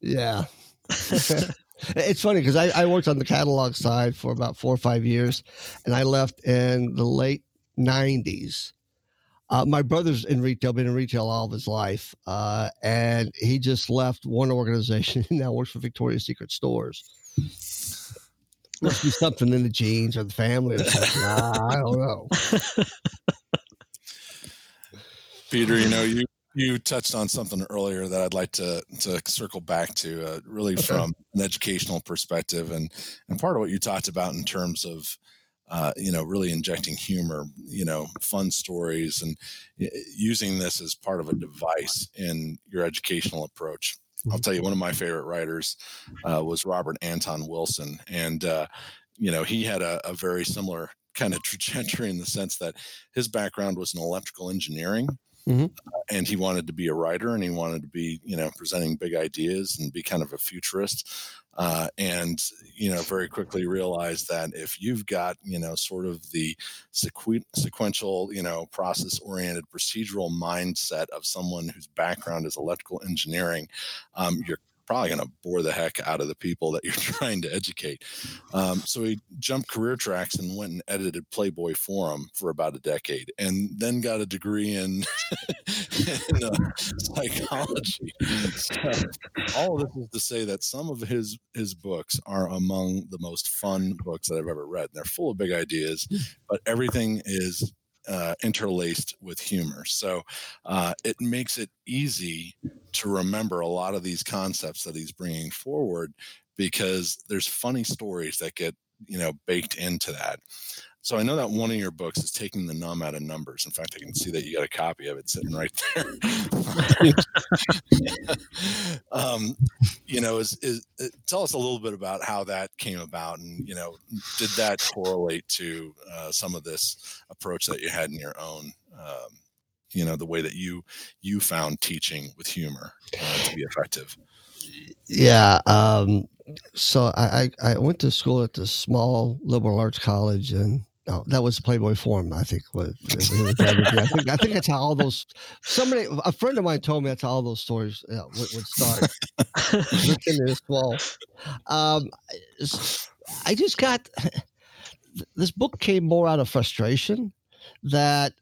yeah. [laughs] It's funny because I, I worked on the catalog side for about four or five years, and I left in the late 90s. Uh, my brother's in retail, been in retail all of his life, uh, and he just left one organization [laughs] and now works for Victoria's Secret stores. Must be something in the genes or the family or something. I don't know. Peter, you know, you you touched on something earlier that I'd like to to circle back to, uh, really okay. from an educational perspective, and and part of what you talked about in terms of, uh, you know, really injecting humor, you know, fun stories, and using this as part of a device in your educational approach. I'll mm-hmm. tell you, one of my favorite writers uh, was Robert Anton Wilson, and uh, you know, he had a, a very similar kind of [laughs] trajectory in the sense that his background was in electrical engineering Mm-hmm. And he wanted to be a writer and he wanted to be, you know, presenting big ideas and be kind of a futurist. Uh, and, you know, very quickly realized that if you've got, you know, sort of the sequ- sequential, you know, process oriented procedural mindset of someone whose background is electrical engineering, um, you're probably going to bore the heck out of the people that you're [laughs] trying to educate. Um, so he jumped career tracks and went and edited Playboy Forum for about a decade, and then got a degree in, [laughs] in uh, psychology. So all of this is to say that some of his his books are among the most fun books that I've ever read. They're full of big ideas, but everything is uh, interlaced with humor. So uh, it makes it easy to remember a lot of these concepts that he's bringing forward because there's funny stories that get you know baked into that so I know that one of your books is taking the numb out of numbers. In fact, I can see that you got a copy of it sitting right there. [laughs] um, you know, is, is, uh, tell us a little bit about how that came about, and you know, did that correlate to uh, some of this approach that you had in your own? Um, you know, the way that you you found teaching with humor uh, to be effective. Yeah. Um, so I, I went to school at the small liberal arts college and Oh, that was Playboy Forum. I think. What, I think I think that's how all those. Somebody, a friend of mine told me that's how all those stories uh, would, would start. [laughs] in this wall. Um, I just got [sighs] this book came more out of frustration that.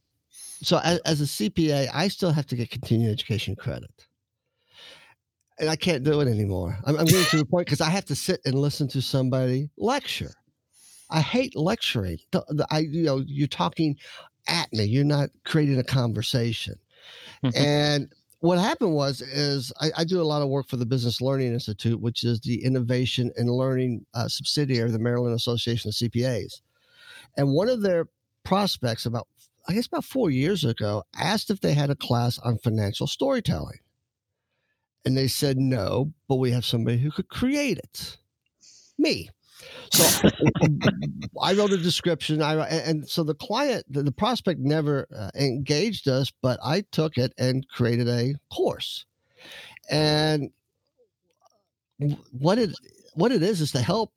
So as, as a CPA, I still have to get continuing education credit and I can't do it anymore. I'm, I'm getting to the point because I have to sit and listen to somebody lecture. I hate lecturing. I, you know, you're talking at me. You're not creating a conversation. Mm-hmm. And what happened was is I, I, do a lot of work for the Business Learning Institute, which is the innovation and learning uh, subsidiary of the Maryland Association of CPAs. And one of their prospects, about I guess about four years ago, asked if they had a class on financial storytelling. And they said no, but we have somebody who could create it. Me. So I wrote a description. I and so the client, the, prospect never uh, engaged us, but I took it and created a course. And what it what it is is to help.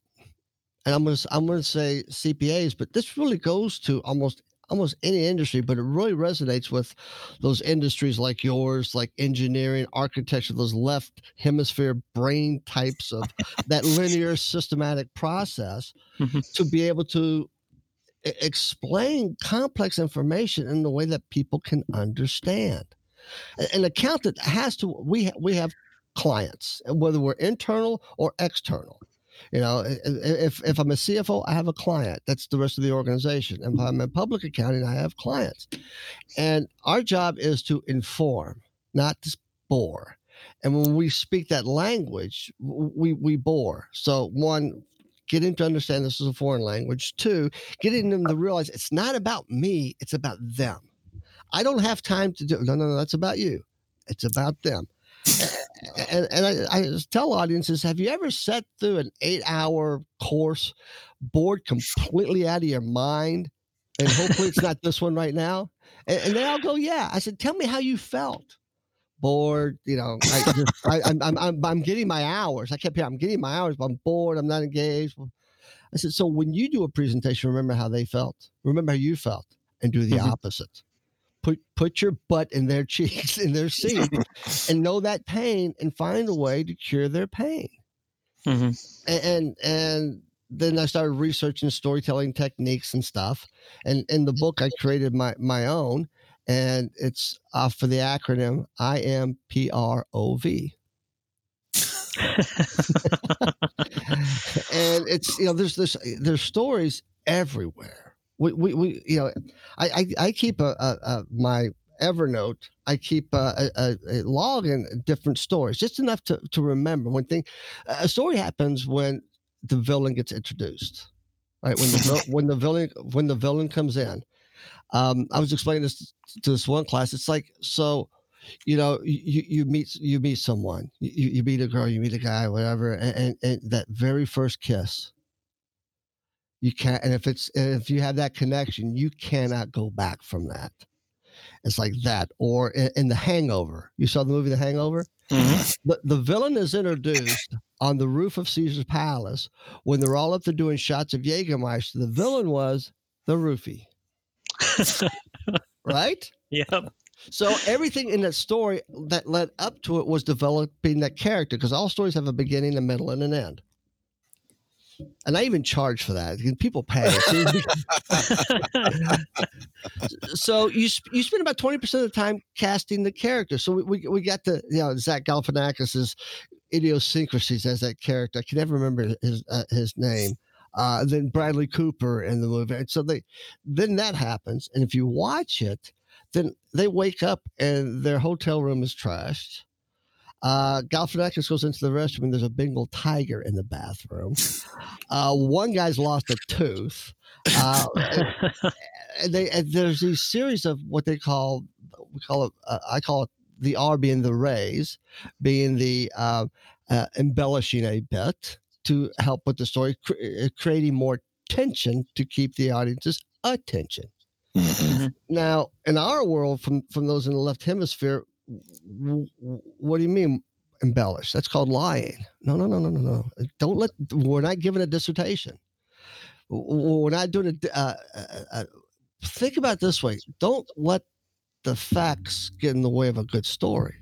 And I'm gonna I'm gonna say CPAs, but this really goes to almost almost any industry, but it really resonates with those industries like yours, like engineering, architecture, those left hemisphere brain types of [laughs] that linear systematic process mm-hmm. to be able to explain complex information in the way that people can understand. An accountant has to we we have clients, whether we're internal or external. You know, if, if I'm a CFO, I have a client. That's the rest of the organization. And if I'm in public accounting, I have clients. And our job is to inform, not to bore. And when we speak that language, we, we bore. So, one, getting to understand this is a foreign language. Two, getting them to realize it's not about me, it's about them. I don't have time to do no, no, no, that's about you. It's about them and, and I, I tell audiences have you ever sat through an eight hour course bored completely out of your mind? And hopefully it's not this one right now. And, and then i'll go yeah. I said tell me how you felt. Bored you know I just, I, am I'm, I'm, I'm getting my hours. I kept hearing i'm getting my hours but i'm bored i'm not engaged. I said so when you do a presentation remember how they felt? Remember how you felt and do the mm-hmm. opposite put put your butt in their [laughs] cheeks in their seat [laughs] and know that pain and find a way to cure their pain mm-hmm. and and then I started researching storytelling techniques and stuff. And in the book, I created my my own, and it's off for the acronym I M P R O V. [laughs] and it's you know there's this there's stories everywhere we, we, we you know, I, I, I keep a, a, a, my Evernote. I keep a, a, a, log in different stories, just enough to, to remember when thing. A story happens when the villain gets introduced, right? When the [laughs] when the villain when the villain comes in. Um, I was explaining this to this one class. It's like so, you know, you, you meet you meet someone, you, you meet a girl, you meet a guy, whatever, and, and, and that very first kiss you can't and if it's if you have that connection you cannot go back from that. It's like that or in, in the hangover. You saw the movie the hangover? Mm-hmm. the, the villain is introduced on the roof of caesar's palace when they're all up there doing shots of jägermeister. The villain was the roofie. [laughs] Right? Yep. So everything in that story that led up to it was developing that character because all stories have a beginning a middle and an end and I even charge for that. People pay. [laughs] [laughs] so you you spend about twenty percent of the time casting the character. So we we, we got the you know Zach Galifianakis's idiosyncrasies as that character. I can never remember his uh, his name. uh, than Bradley Cooper in the movie. And so they then that happens, and if you watch it, then they wake up and their hotel room is trashed. Uh, Galifianakis goes into the restroom and there's a Bengal tiger in the bathroom. [laughs] Uh, one guy's lost a tooth. Uh, and they and there's these series of what they call we call it uh, I call it the R being the raise, being the uh, uh, embellishing a bit to help with the story, cr- uh, creating more tension to keep the audience's attention. Mhm. Now, in our world, from from those in the left hemisphere, w- w- what do you mean embellish? That's called lying. No, no, no, no, no, no. Don't let. We're not giving a dissertation. We're not doing a. Uh, uh, uh, think about this way. Don't let the facts get in the way of a good story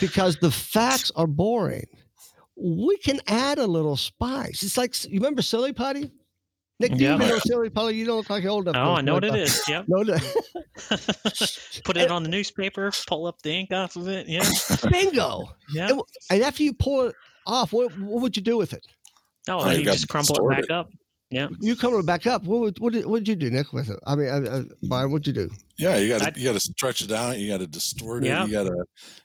because the facts are boring. We can add a little spice. It's like you remember silly putty. Nick, do you Yeah. even know silly putty? You don't look like you're old enough. oh, I know what it is. Yep. [laughs] No, no. [laughs] Put it on the newspaper, pull up the ink off of it. Yeah. bingo. Yeah. And after you pull it off, what, what would you do with it? Oh, Oh, you you just crumple it back it. up. Yeah. You come it back up. What would what did, what did you do, Nick, with it? I mean, uh, uh, Brian, what'd you do? Yeah, you got to you got to stretch it out. You got to distort Yeah. it. You got to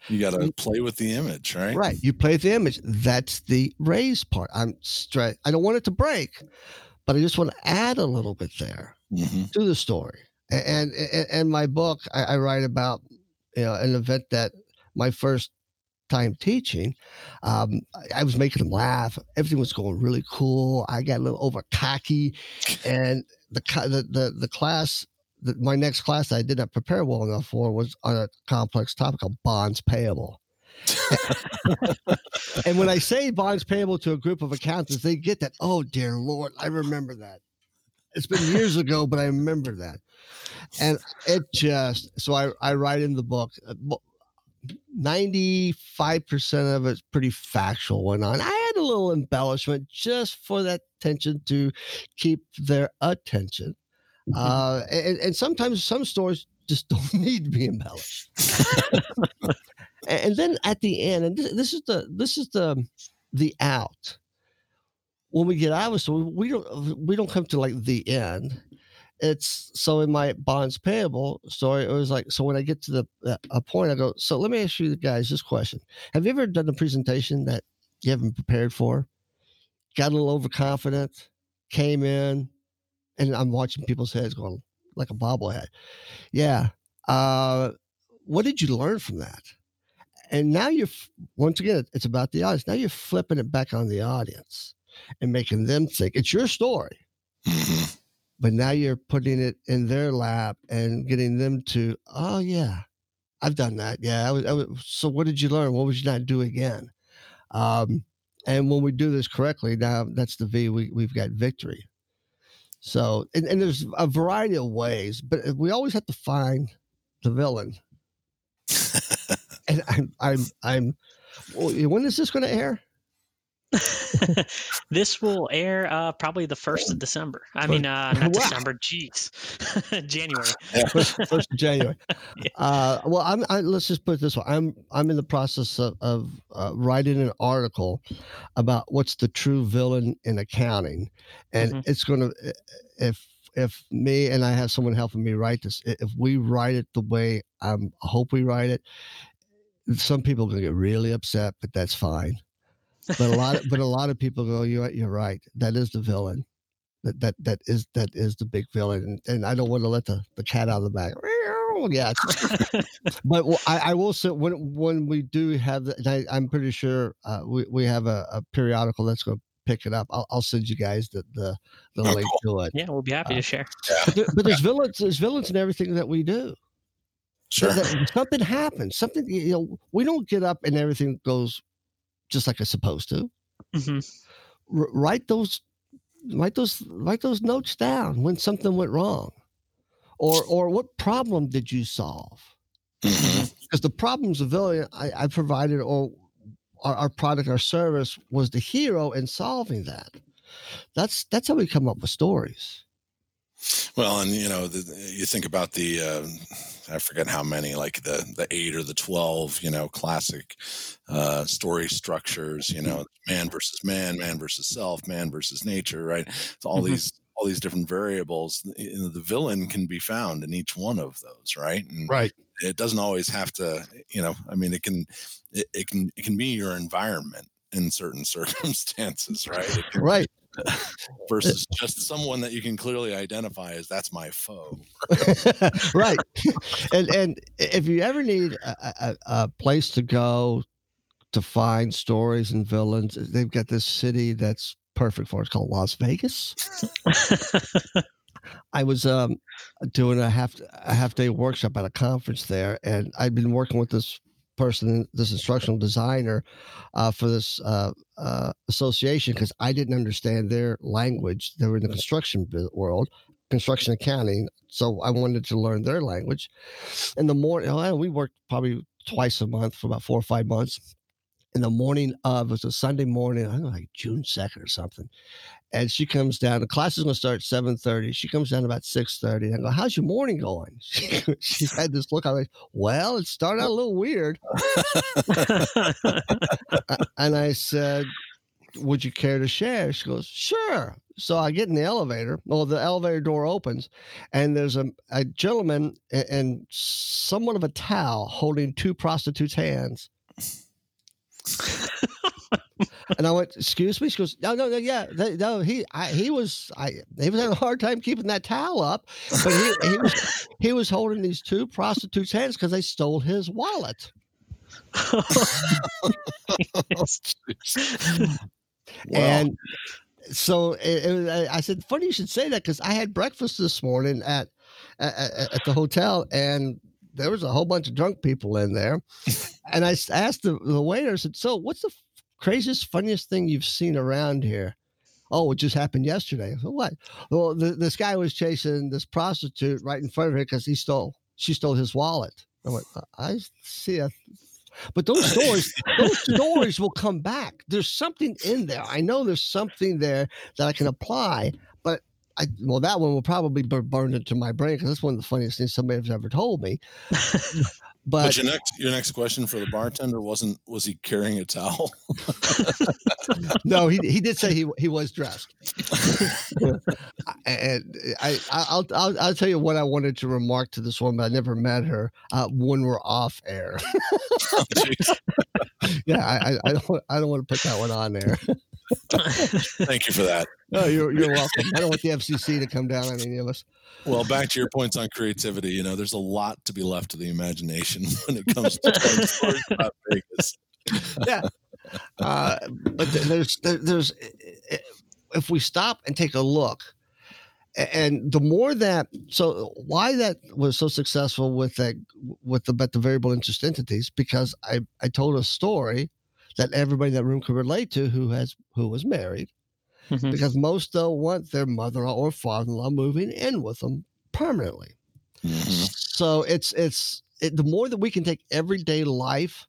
you got to play with the image, right? Right. You play with the image. That's the raise part. I'm straight. I don't want it to break, but I just want to add a little bit there. hmm to the story. And and, and my book, I, I write about you know an event that my first time teaching, um, I- I was making them laugh. Everything was going really cool. I got a little over cocky, and the the the, the class. The, my next class that I did not prepare well enough for was on a complex topic called bonds payable. [laughs] and when I say bonds payable to a group of accountants, they get that. Oh dear Lord, I remember that. It's been years ago, but I remember that. And it just so I, I write in the book. uh, 95% of it's pretty factual went on. I had a little embellishment just for that tension to keep their attention. Uh, and, and sometimes some stories just [laughs] don't need to be embellished. [laughs] and, then at the end, and this, this is the this is the the out. When we get out of the we don't we don't come to like the end. It's so in my bonds payable story, it was like so when I get to the uh, a point, I go. So let me ask you guys this question: Have you ever done a presentation that you haven't prepared for? Got a little overconfident, came in, and I'm watching people's heads going like a bobblehead. Yeah. Uh, what did you learn from that? And now you're once again, it's about the audience. Now you're flipping it back on the audience and making them think it's your story. [laughs] But now you're putting it in their lap and getting them to oh yeah i've done that. Yeah I was, I was, so what did you learn? What would you not do again? Um, and when we do this correctly now that's the v we, we've got victory. So and, and there's a variety of ways but we always have to find the villain [laughs] and i'm i'm i'm when is this going to air [laughs] this will air uh, probably the first of December. I mean, uh, not Wow. December. Jeez, [laughs] January. [laughs] first, of January. Yeah. Uh, well, I'm. I, let's just put it this way. I'm. I'm in the process of, of uh, writing an article about what's the true villain in accounting, and Mhm. it's going to. If if me and I have someone helping me write this, if we write it the way I'm, I hope we write it, some people are going to get really upset, but that's fine. But a lot, of, but a lot of people go, "You're you're right. That is the villain." That, that that is that is the big villain, and, and I don't want to let the, the cat out of the bag. Yeah, [laughs] but I, will say when when we do have the, and I, I'm pretty sure uh, we we have a, a periodical that's going to pick it up. I'll, I'll send you guys the the, the Oh, link to it. yeah, we'll be happy Uh, to share. But, there- but there's [laughs] villains. There's villains in everything that we do. Sure. Something happens. Something you know. We don't get up and everything goes just like it's supposed to. hmm R- write those write those write those notes down when something went wrong or or what problem did you solve because the problems of villain I, I provided or our, our product our service was the hero in solving that that's that's how we come up with stories Well, and you know, the, you think about the uh, I forget how many, like the the eight or the twelve, you know, classic uh, story structures. You know, man versus man, man versus self, man versus nature. Right? It's all mm-hmm. these all these different variables. The villain can be found in each one of those. Right? And right. It doesn't always have to. You know, I mean, it can it, it can it can be your environment in certain [laughs] circumstances. Right? Can, right [laughs] versus just someone that you can clearly identify as that's my foe. [laughs] right. And and if you ever need a, a, a, place to go to find stories and villains, they've got this city that's perfect for it. It's called Las Vegas. I was um, doing a half a half day workshop at a conference there, and I'd been working with this person, this instructional designer, uh, for this uh, uh, association because I didn't understand their language. They were in the construction world, construction accounting, so I wanted to learn their language. In the morning, oh, we worked probably twice a month for about four or five months. In the morning of it was a Sunday morning, I don't know, like June second or something, and she comes down. The class is going to start seven thirty. She comes down about six thirty. I go, "How's your morning going?" [laughs] She, she had this look. I like, "Well, it started out a little weird." [laughs] and I said, "Would you care to share?" She goes, "Sure." So I get in the elevator. Well, the elevator door opens, and there's a, a gentleman and somewhat of a towel holding two prostitutes' hands [laughs] and I went, "Excuse me." She goes, "No, no, no, yeah, no." He, I, he was, I, he was having a hard time keeping that towel up, but he, he was, he was holding these two prostitutes' hands because they stole his wallet. [laughs] and so it, it, I said, "Funny you should say that," because I had breakfast this morning at, at at the hotel, and there was a whole bunch of drunk people in there. [laughs] and I asked the, the waiter, I said, So, what's the craziest, funniest thing you've seen around here? Oh, it just happened yesterday. So what? Well, the, this guy was chasing this prostitute right in front of her because he stole, she stole his wallet. I went, uh, I see a but those stories, those [laughs] stories will come back. There's something in there. I know there's something there that I can apply. I well, that one will probably be burned into my brain because that's one of the funniest things somebody has ever told me. [laughs] But, but, your next your next question for the bartender wasn't was he carrying a towel? [laughs] no, he he did say he he was dressed. [laughs] and I I'll, I'll I'll tell you what I wanted to remark to this woman. I never met her uh, when we're off air. oh, yeah, I, I don't I don't want to put that one on there. Thank you for that. No, you're you're welcome. I don't want the FCC to come down on any of us. Well, back to your points on creativity. You know, there's a lot to be left to the imagination [laughs] when it comes to stories about Vegas. yeah, uh, but there's there's if we stop and take a look, and the more that so why that was so successful with that with the but the variable interest entities because I I told a story that everybody in that room could relate to who has who was married mm-hmm. because most don't want their mother or father-in-law moving in with them permanently mm-hmm. so it's it's it, the more that we can take everyday life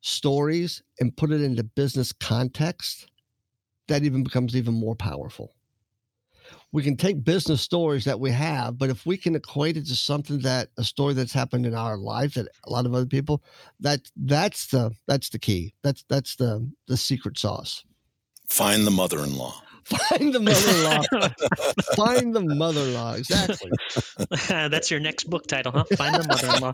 stories and put it into business context that even becomes even more powerful we can take business stories that we have, but if we can equate it to something that a story that's happened in our life that a lot of other people, that that's the that's the key. That's that's the the secret sauce. Find the mother-in-law. Find the mother-in-law. [laughs] Find the mother-in-law. Exactly. [laughs] that's your next book title, huh? Find the mother-in-law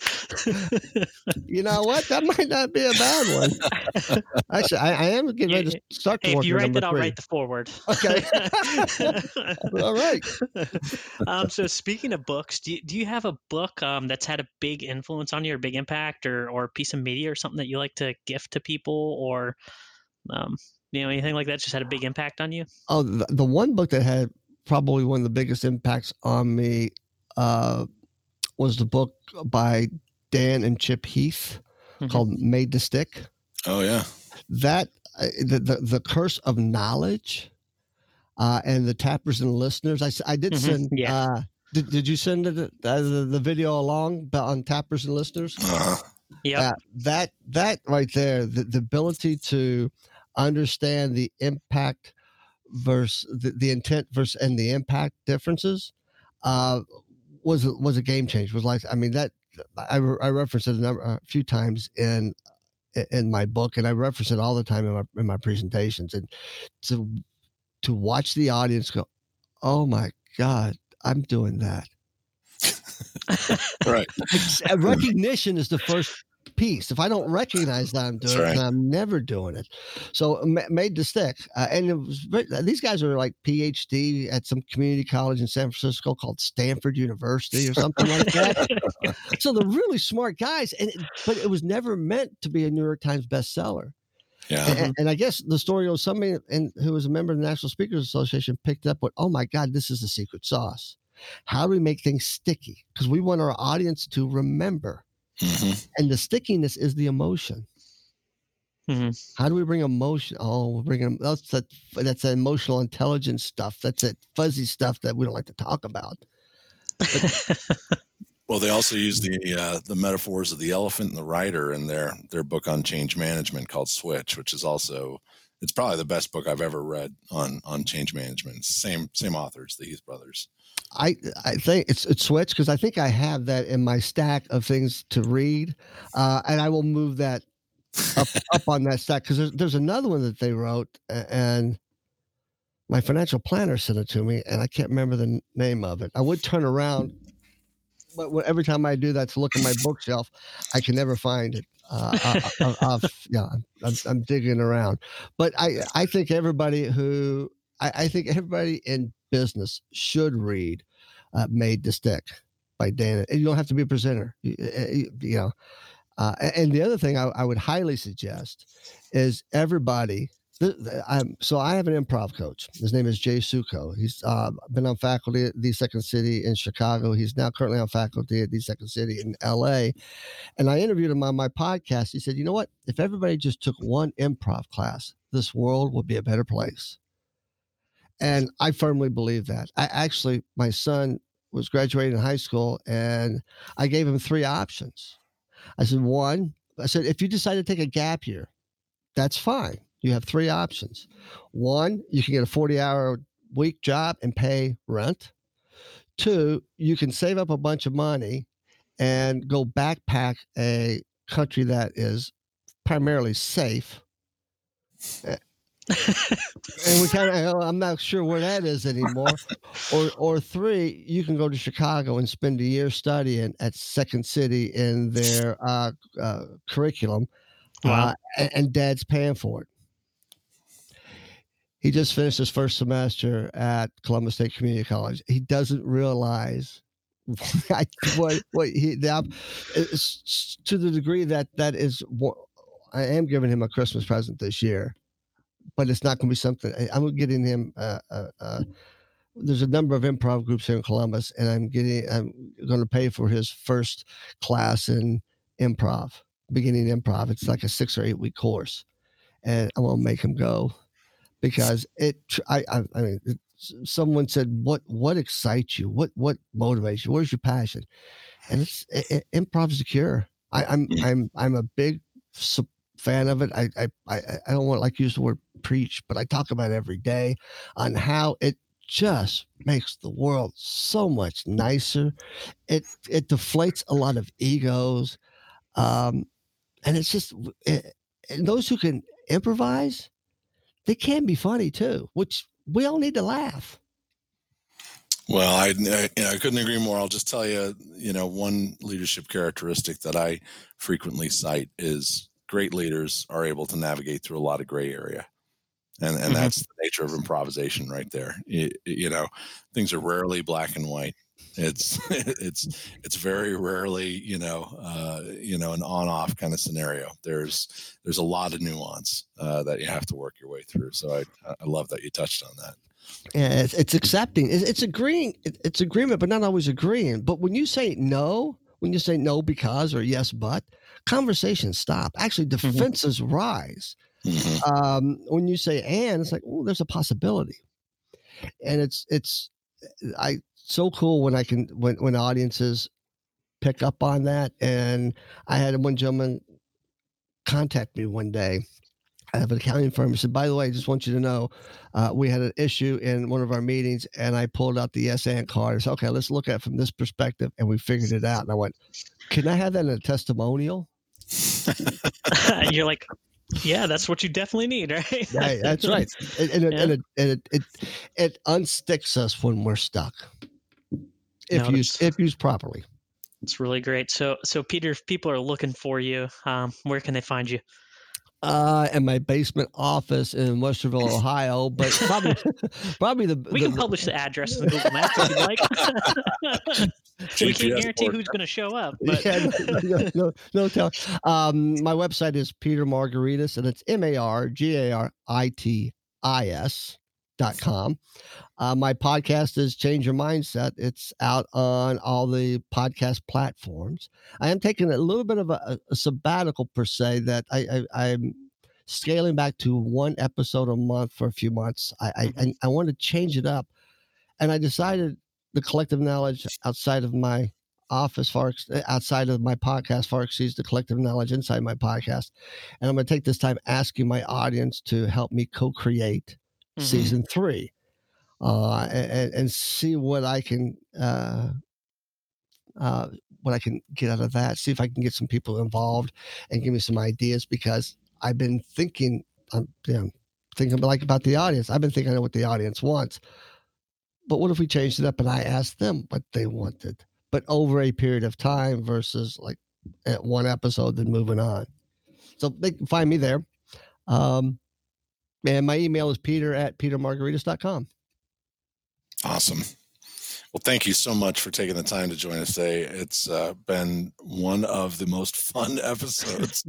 [laughs] you know what? That might not be a bad one. Actually, I, I am getting ready to start hey. If you write that, I'll write the foreword. Okay. All right. Um, so speaking of books, do you, do you have a book um, that's had a big influence on you, or big impact, or or piece of media, or something that you like to gift to people, or um, you know anything like that just had a big impact on you? Oh, the, the one book that had probably one of the biggest impacts on me. Uh, was the book by Dan and Chip Heath mm-hmm. called Made to Stick. Oh yeah, that uh, the, the the curse of knowledge, uh, and the tappers and listeners. I I did mm-hmm. send. Yeah. Uh, did, did you send the, the, the video along but on tappers and listeners? Uh-huh. Yeah. Uh, that that right there, the, the ability to understand the impact versus the, the intent versus and the impact differences uh, was was a game changer. Was like I mean that I, I referenced it a, number, a few times in in my book, and I reference it all the time in my in my presentations. And to to watch the audience go, "Oh my God, I'm doing that." [laughs] right. Recognition is the first piece. If I don't recognize that I'm doing right. it, I'm never doing it. So Made to Stick, uh, and it was these guys are like PhD at some community college in San Francisco called Stanford University or something like that. so they're really smart guys, and but it was never meant to be a New York Times bestseller. Yeah. And, and, I guess the story goes somebody and who was a member of the National Speakers Association picked up what, oh my God, this is the secret sauce. How do we make things sticky? Because we want our audience to remember. Mm-hmm. And the stickiness is the emotion. Mm-hmm. How do we bring emotion? Oh, we're bringing that's that that's that emotional intelligence stuff. That's that fuzzy stuff that we don't like to talk about. [laughs] well, they also use the uh, the metaphors of the elephant and the rider in their their book on change management called Switch, which is also it's probably the best book I've ever read on on change management. Same same authors, the Heath brothers. I I think it's it's switch because I think I have that in my stack of things to read, uh, and I will move that up up on that stack because there's there's another one that they wrote and my financial planner sent it to me and I can't remember the name of it. I would turn around, but every time I do that to look at my bookshelf, I can never find it. Uh, I, I, I, yeah, I'm, I'm, digging around, but I I think everybody who I, I think everybody in business should read uh, Made to Stick by Dana. And You don't have to be a presenter, you, you know. Uh, and the other thing I, I, would highly suggest is everybody. I'm, so I have an improv coach. His name is Jay Sukow. He's uh, been on faculty at the Second City in Chicago. He's now currently on faculty at the Second City in L.A. And I interviewed him on my podcast. He said, "You know what? If everybody just took one improv class, this world would be a better place." And I firmly believe that. I actually, my son was graduating high school and I gave him three options. I said, one, I said, if you decide to take a gap year, that's fine. You have three options. One, you can get a 40 hour week job and pay rent. Two, you can save up a bunch of money and go backpack a country that is primarily safe and we kind of I'm not sure where that is anymore. or or three, you can go to Chicago and spend a year studying at Second City in their uh, uh, curriculum, wow. uh, and, and Dad's paying for it. He just finished his first semester at Columbus State Community College. He doesn't realize [laughs] what what he now, to the degree that that is what I am giving him a Christmas present this year but it's not going to be something. I, am getting him. Uh, uh, uh, there's a number of improv groups here in Columbus, and I'm getting. I'm going to pay for his first class in improv, beginning improv. It's like a six or eight week course, and I want to make him go because it. I. I, I mean. It, someone said what what excites you what what motivates you where's your passion and it's it, improv is the cure I, I'm, I'm I'm a big fan of it. I I I don't want like use the word preach, but I talk about it every day on how it just makes the world so much nicer. It it deflates a lot of egos, um, and it's just it, eh, and those who can improvise, they can be funny too. Which we all need to laugh. Well, I, I, I, couldn't agree more. I'll just tell you, you know, one leadership characteristic that I frequently cite is great leaders are able to navigate through a lot of gray area. And and mm-hmm. that's the nature of improvisation right there. You, you, know things are rarely black and white. It's [laughs] it's it's very rarely you know uh, you know an on off kind of scenario. There's there's a lot of nuance uh, that you have to work your way through. So i i love that you touched on that. Yeah it's, it's accepting. It's, it's agreeing it's agreement but not always agreeing. But when you say no when you say no because or yes but conversations stop. Actually, mm-hmm. defenses mm-hmm. rise. Um, when you say and, it's like, oh, there's a possibility. And it's it's I so cool when I can when when audiences pick up on that. And I had one gentleman contact me one day I have an accounting firm. He said, by the way, I just want you to know, uh, we had an issue in one of our meetings and I pulled out the yes and card. I said, okay, let's look at it from this perspective. And we figured it out. And I went, can I have that in a testimonial? [laughs] You're like, yeah, that's what you definitely need, right? right that's right. And, and, it, Yeah. and, it, and it, it, it unsticks us when we're stuck. If No, used, if used properly. It's really great. So, so Peter, if people are looking for you, um, where can they find you? Uh, in my basement office in Westerville, Ohio, but probably, [laughs] probably the, We the- can publish the address in the Google Maps if you'd like. [laughs] we can't guarantee who's going to show up, [laughs] but yeah, no, no, no tell. Um, my website is Peter Margaritis, and it's M A R G A R I T I S dot com. Uh, my podcast is Change Your Mindset. It's out on all the podcast platforms. I am taking a little bit of a, a sabbatical per se that I, I I'm scaling back to one episode a month for a few months. I I, Mhm. I, I want to change it up, and I decided the collective knowledge outside of my office far outside of my podcast far exceeds the collective knowledge inside my podcast and i'm going to take this time asking my audience to help me co-create Mhm. season three uh, and, and see what i can uh, uh, what i can get out of that see if i can get some people involved and give me some ideas because i've been thinking i'm you know, thinking like about the audience. I've been thinking of what the audience wants but what if we changed it up and i asked them what they wanted but over a period of time versus like at one episode then moving on. So they can find me there. Um and my email is peter at petermargaritis.com Awesome. Well, thank you so much for taking the time to join us today. It's uh, been one of the most [laughs] fun episodes,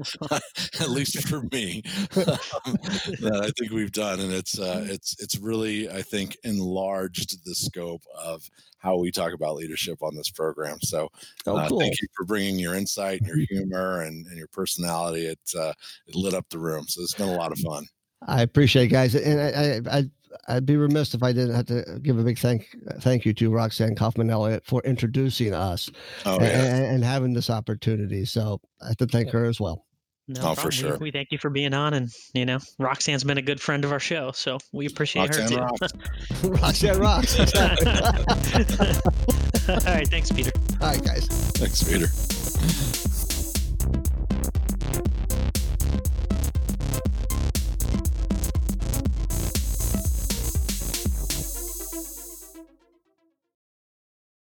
at least for me, um, that I think we've done, and it's uh, it's it's really I think enlarged the scope of how we talk about leadership on this program. So, oh uh, cool thank you for bringing your insight and your [laughs] humor and, and your personality. It uh, it lit up the room, so it's been a lot of fun. I appreciate it guys. And I, I i i'd be remiss if i didn't have to give a big thank thank you to roxanne kaufman elliott for introducing us Oh and, yeah, and, and having this opportunity. So i have to thank her as well. No Oh, for sure. We, we thank you for being on, and you know, Roxanne's been a good friend of our show, so we appreciate Roxanne her rocks. [laughs] roxanne rocks. [laughs] All right, thanks, Peter. all right guys. Thanks, Peter.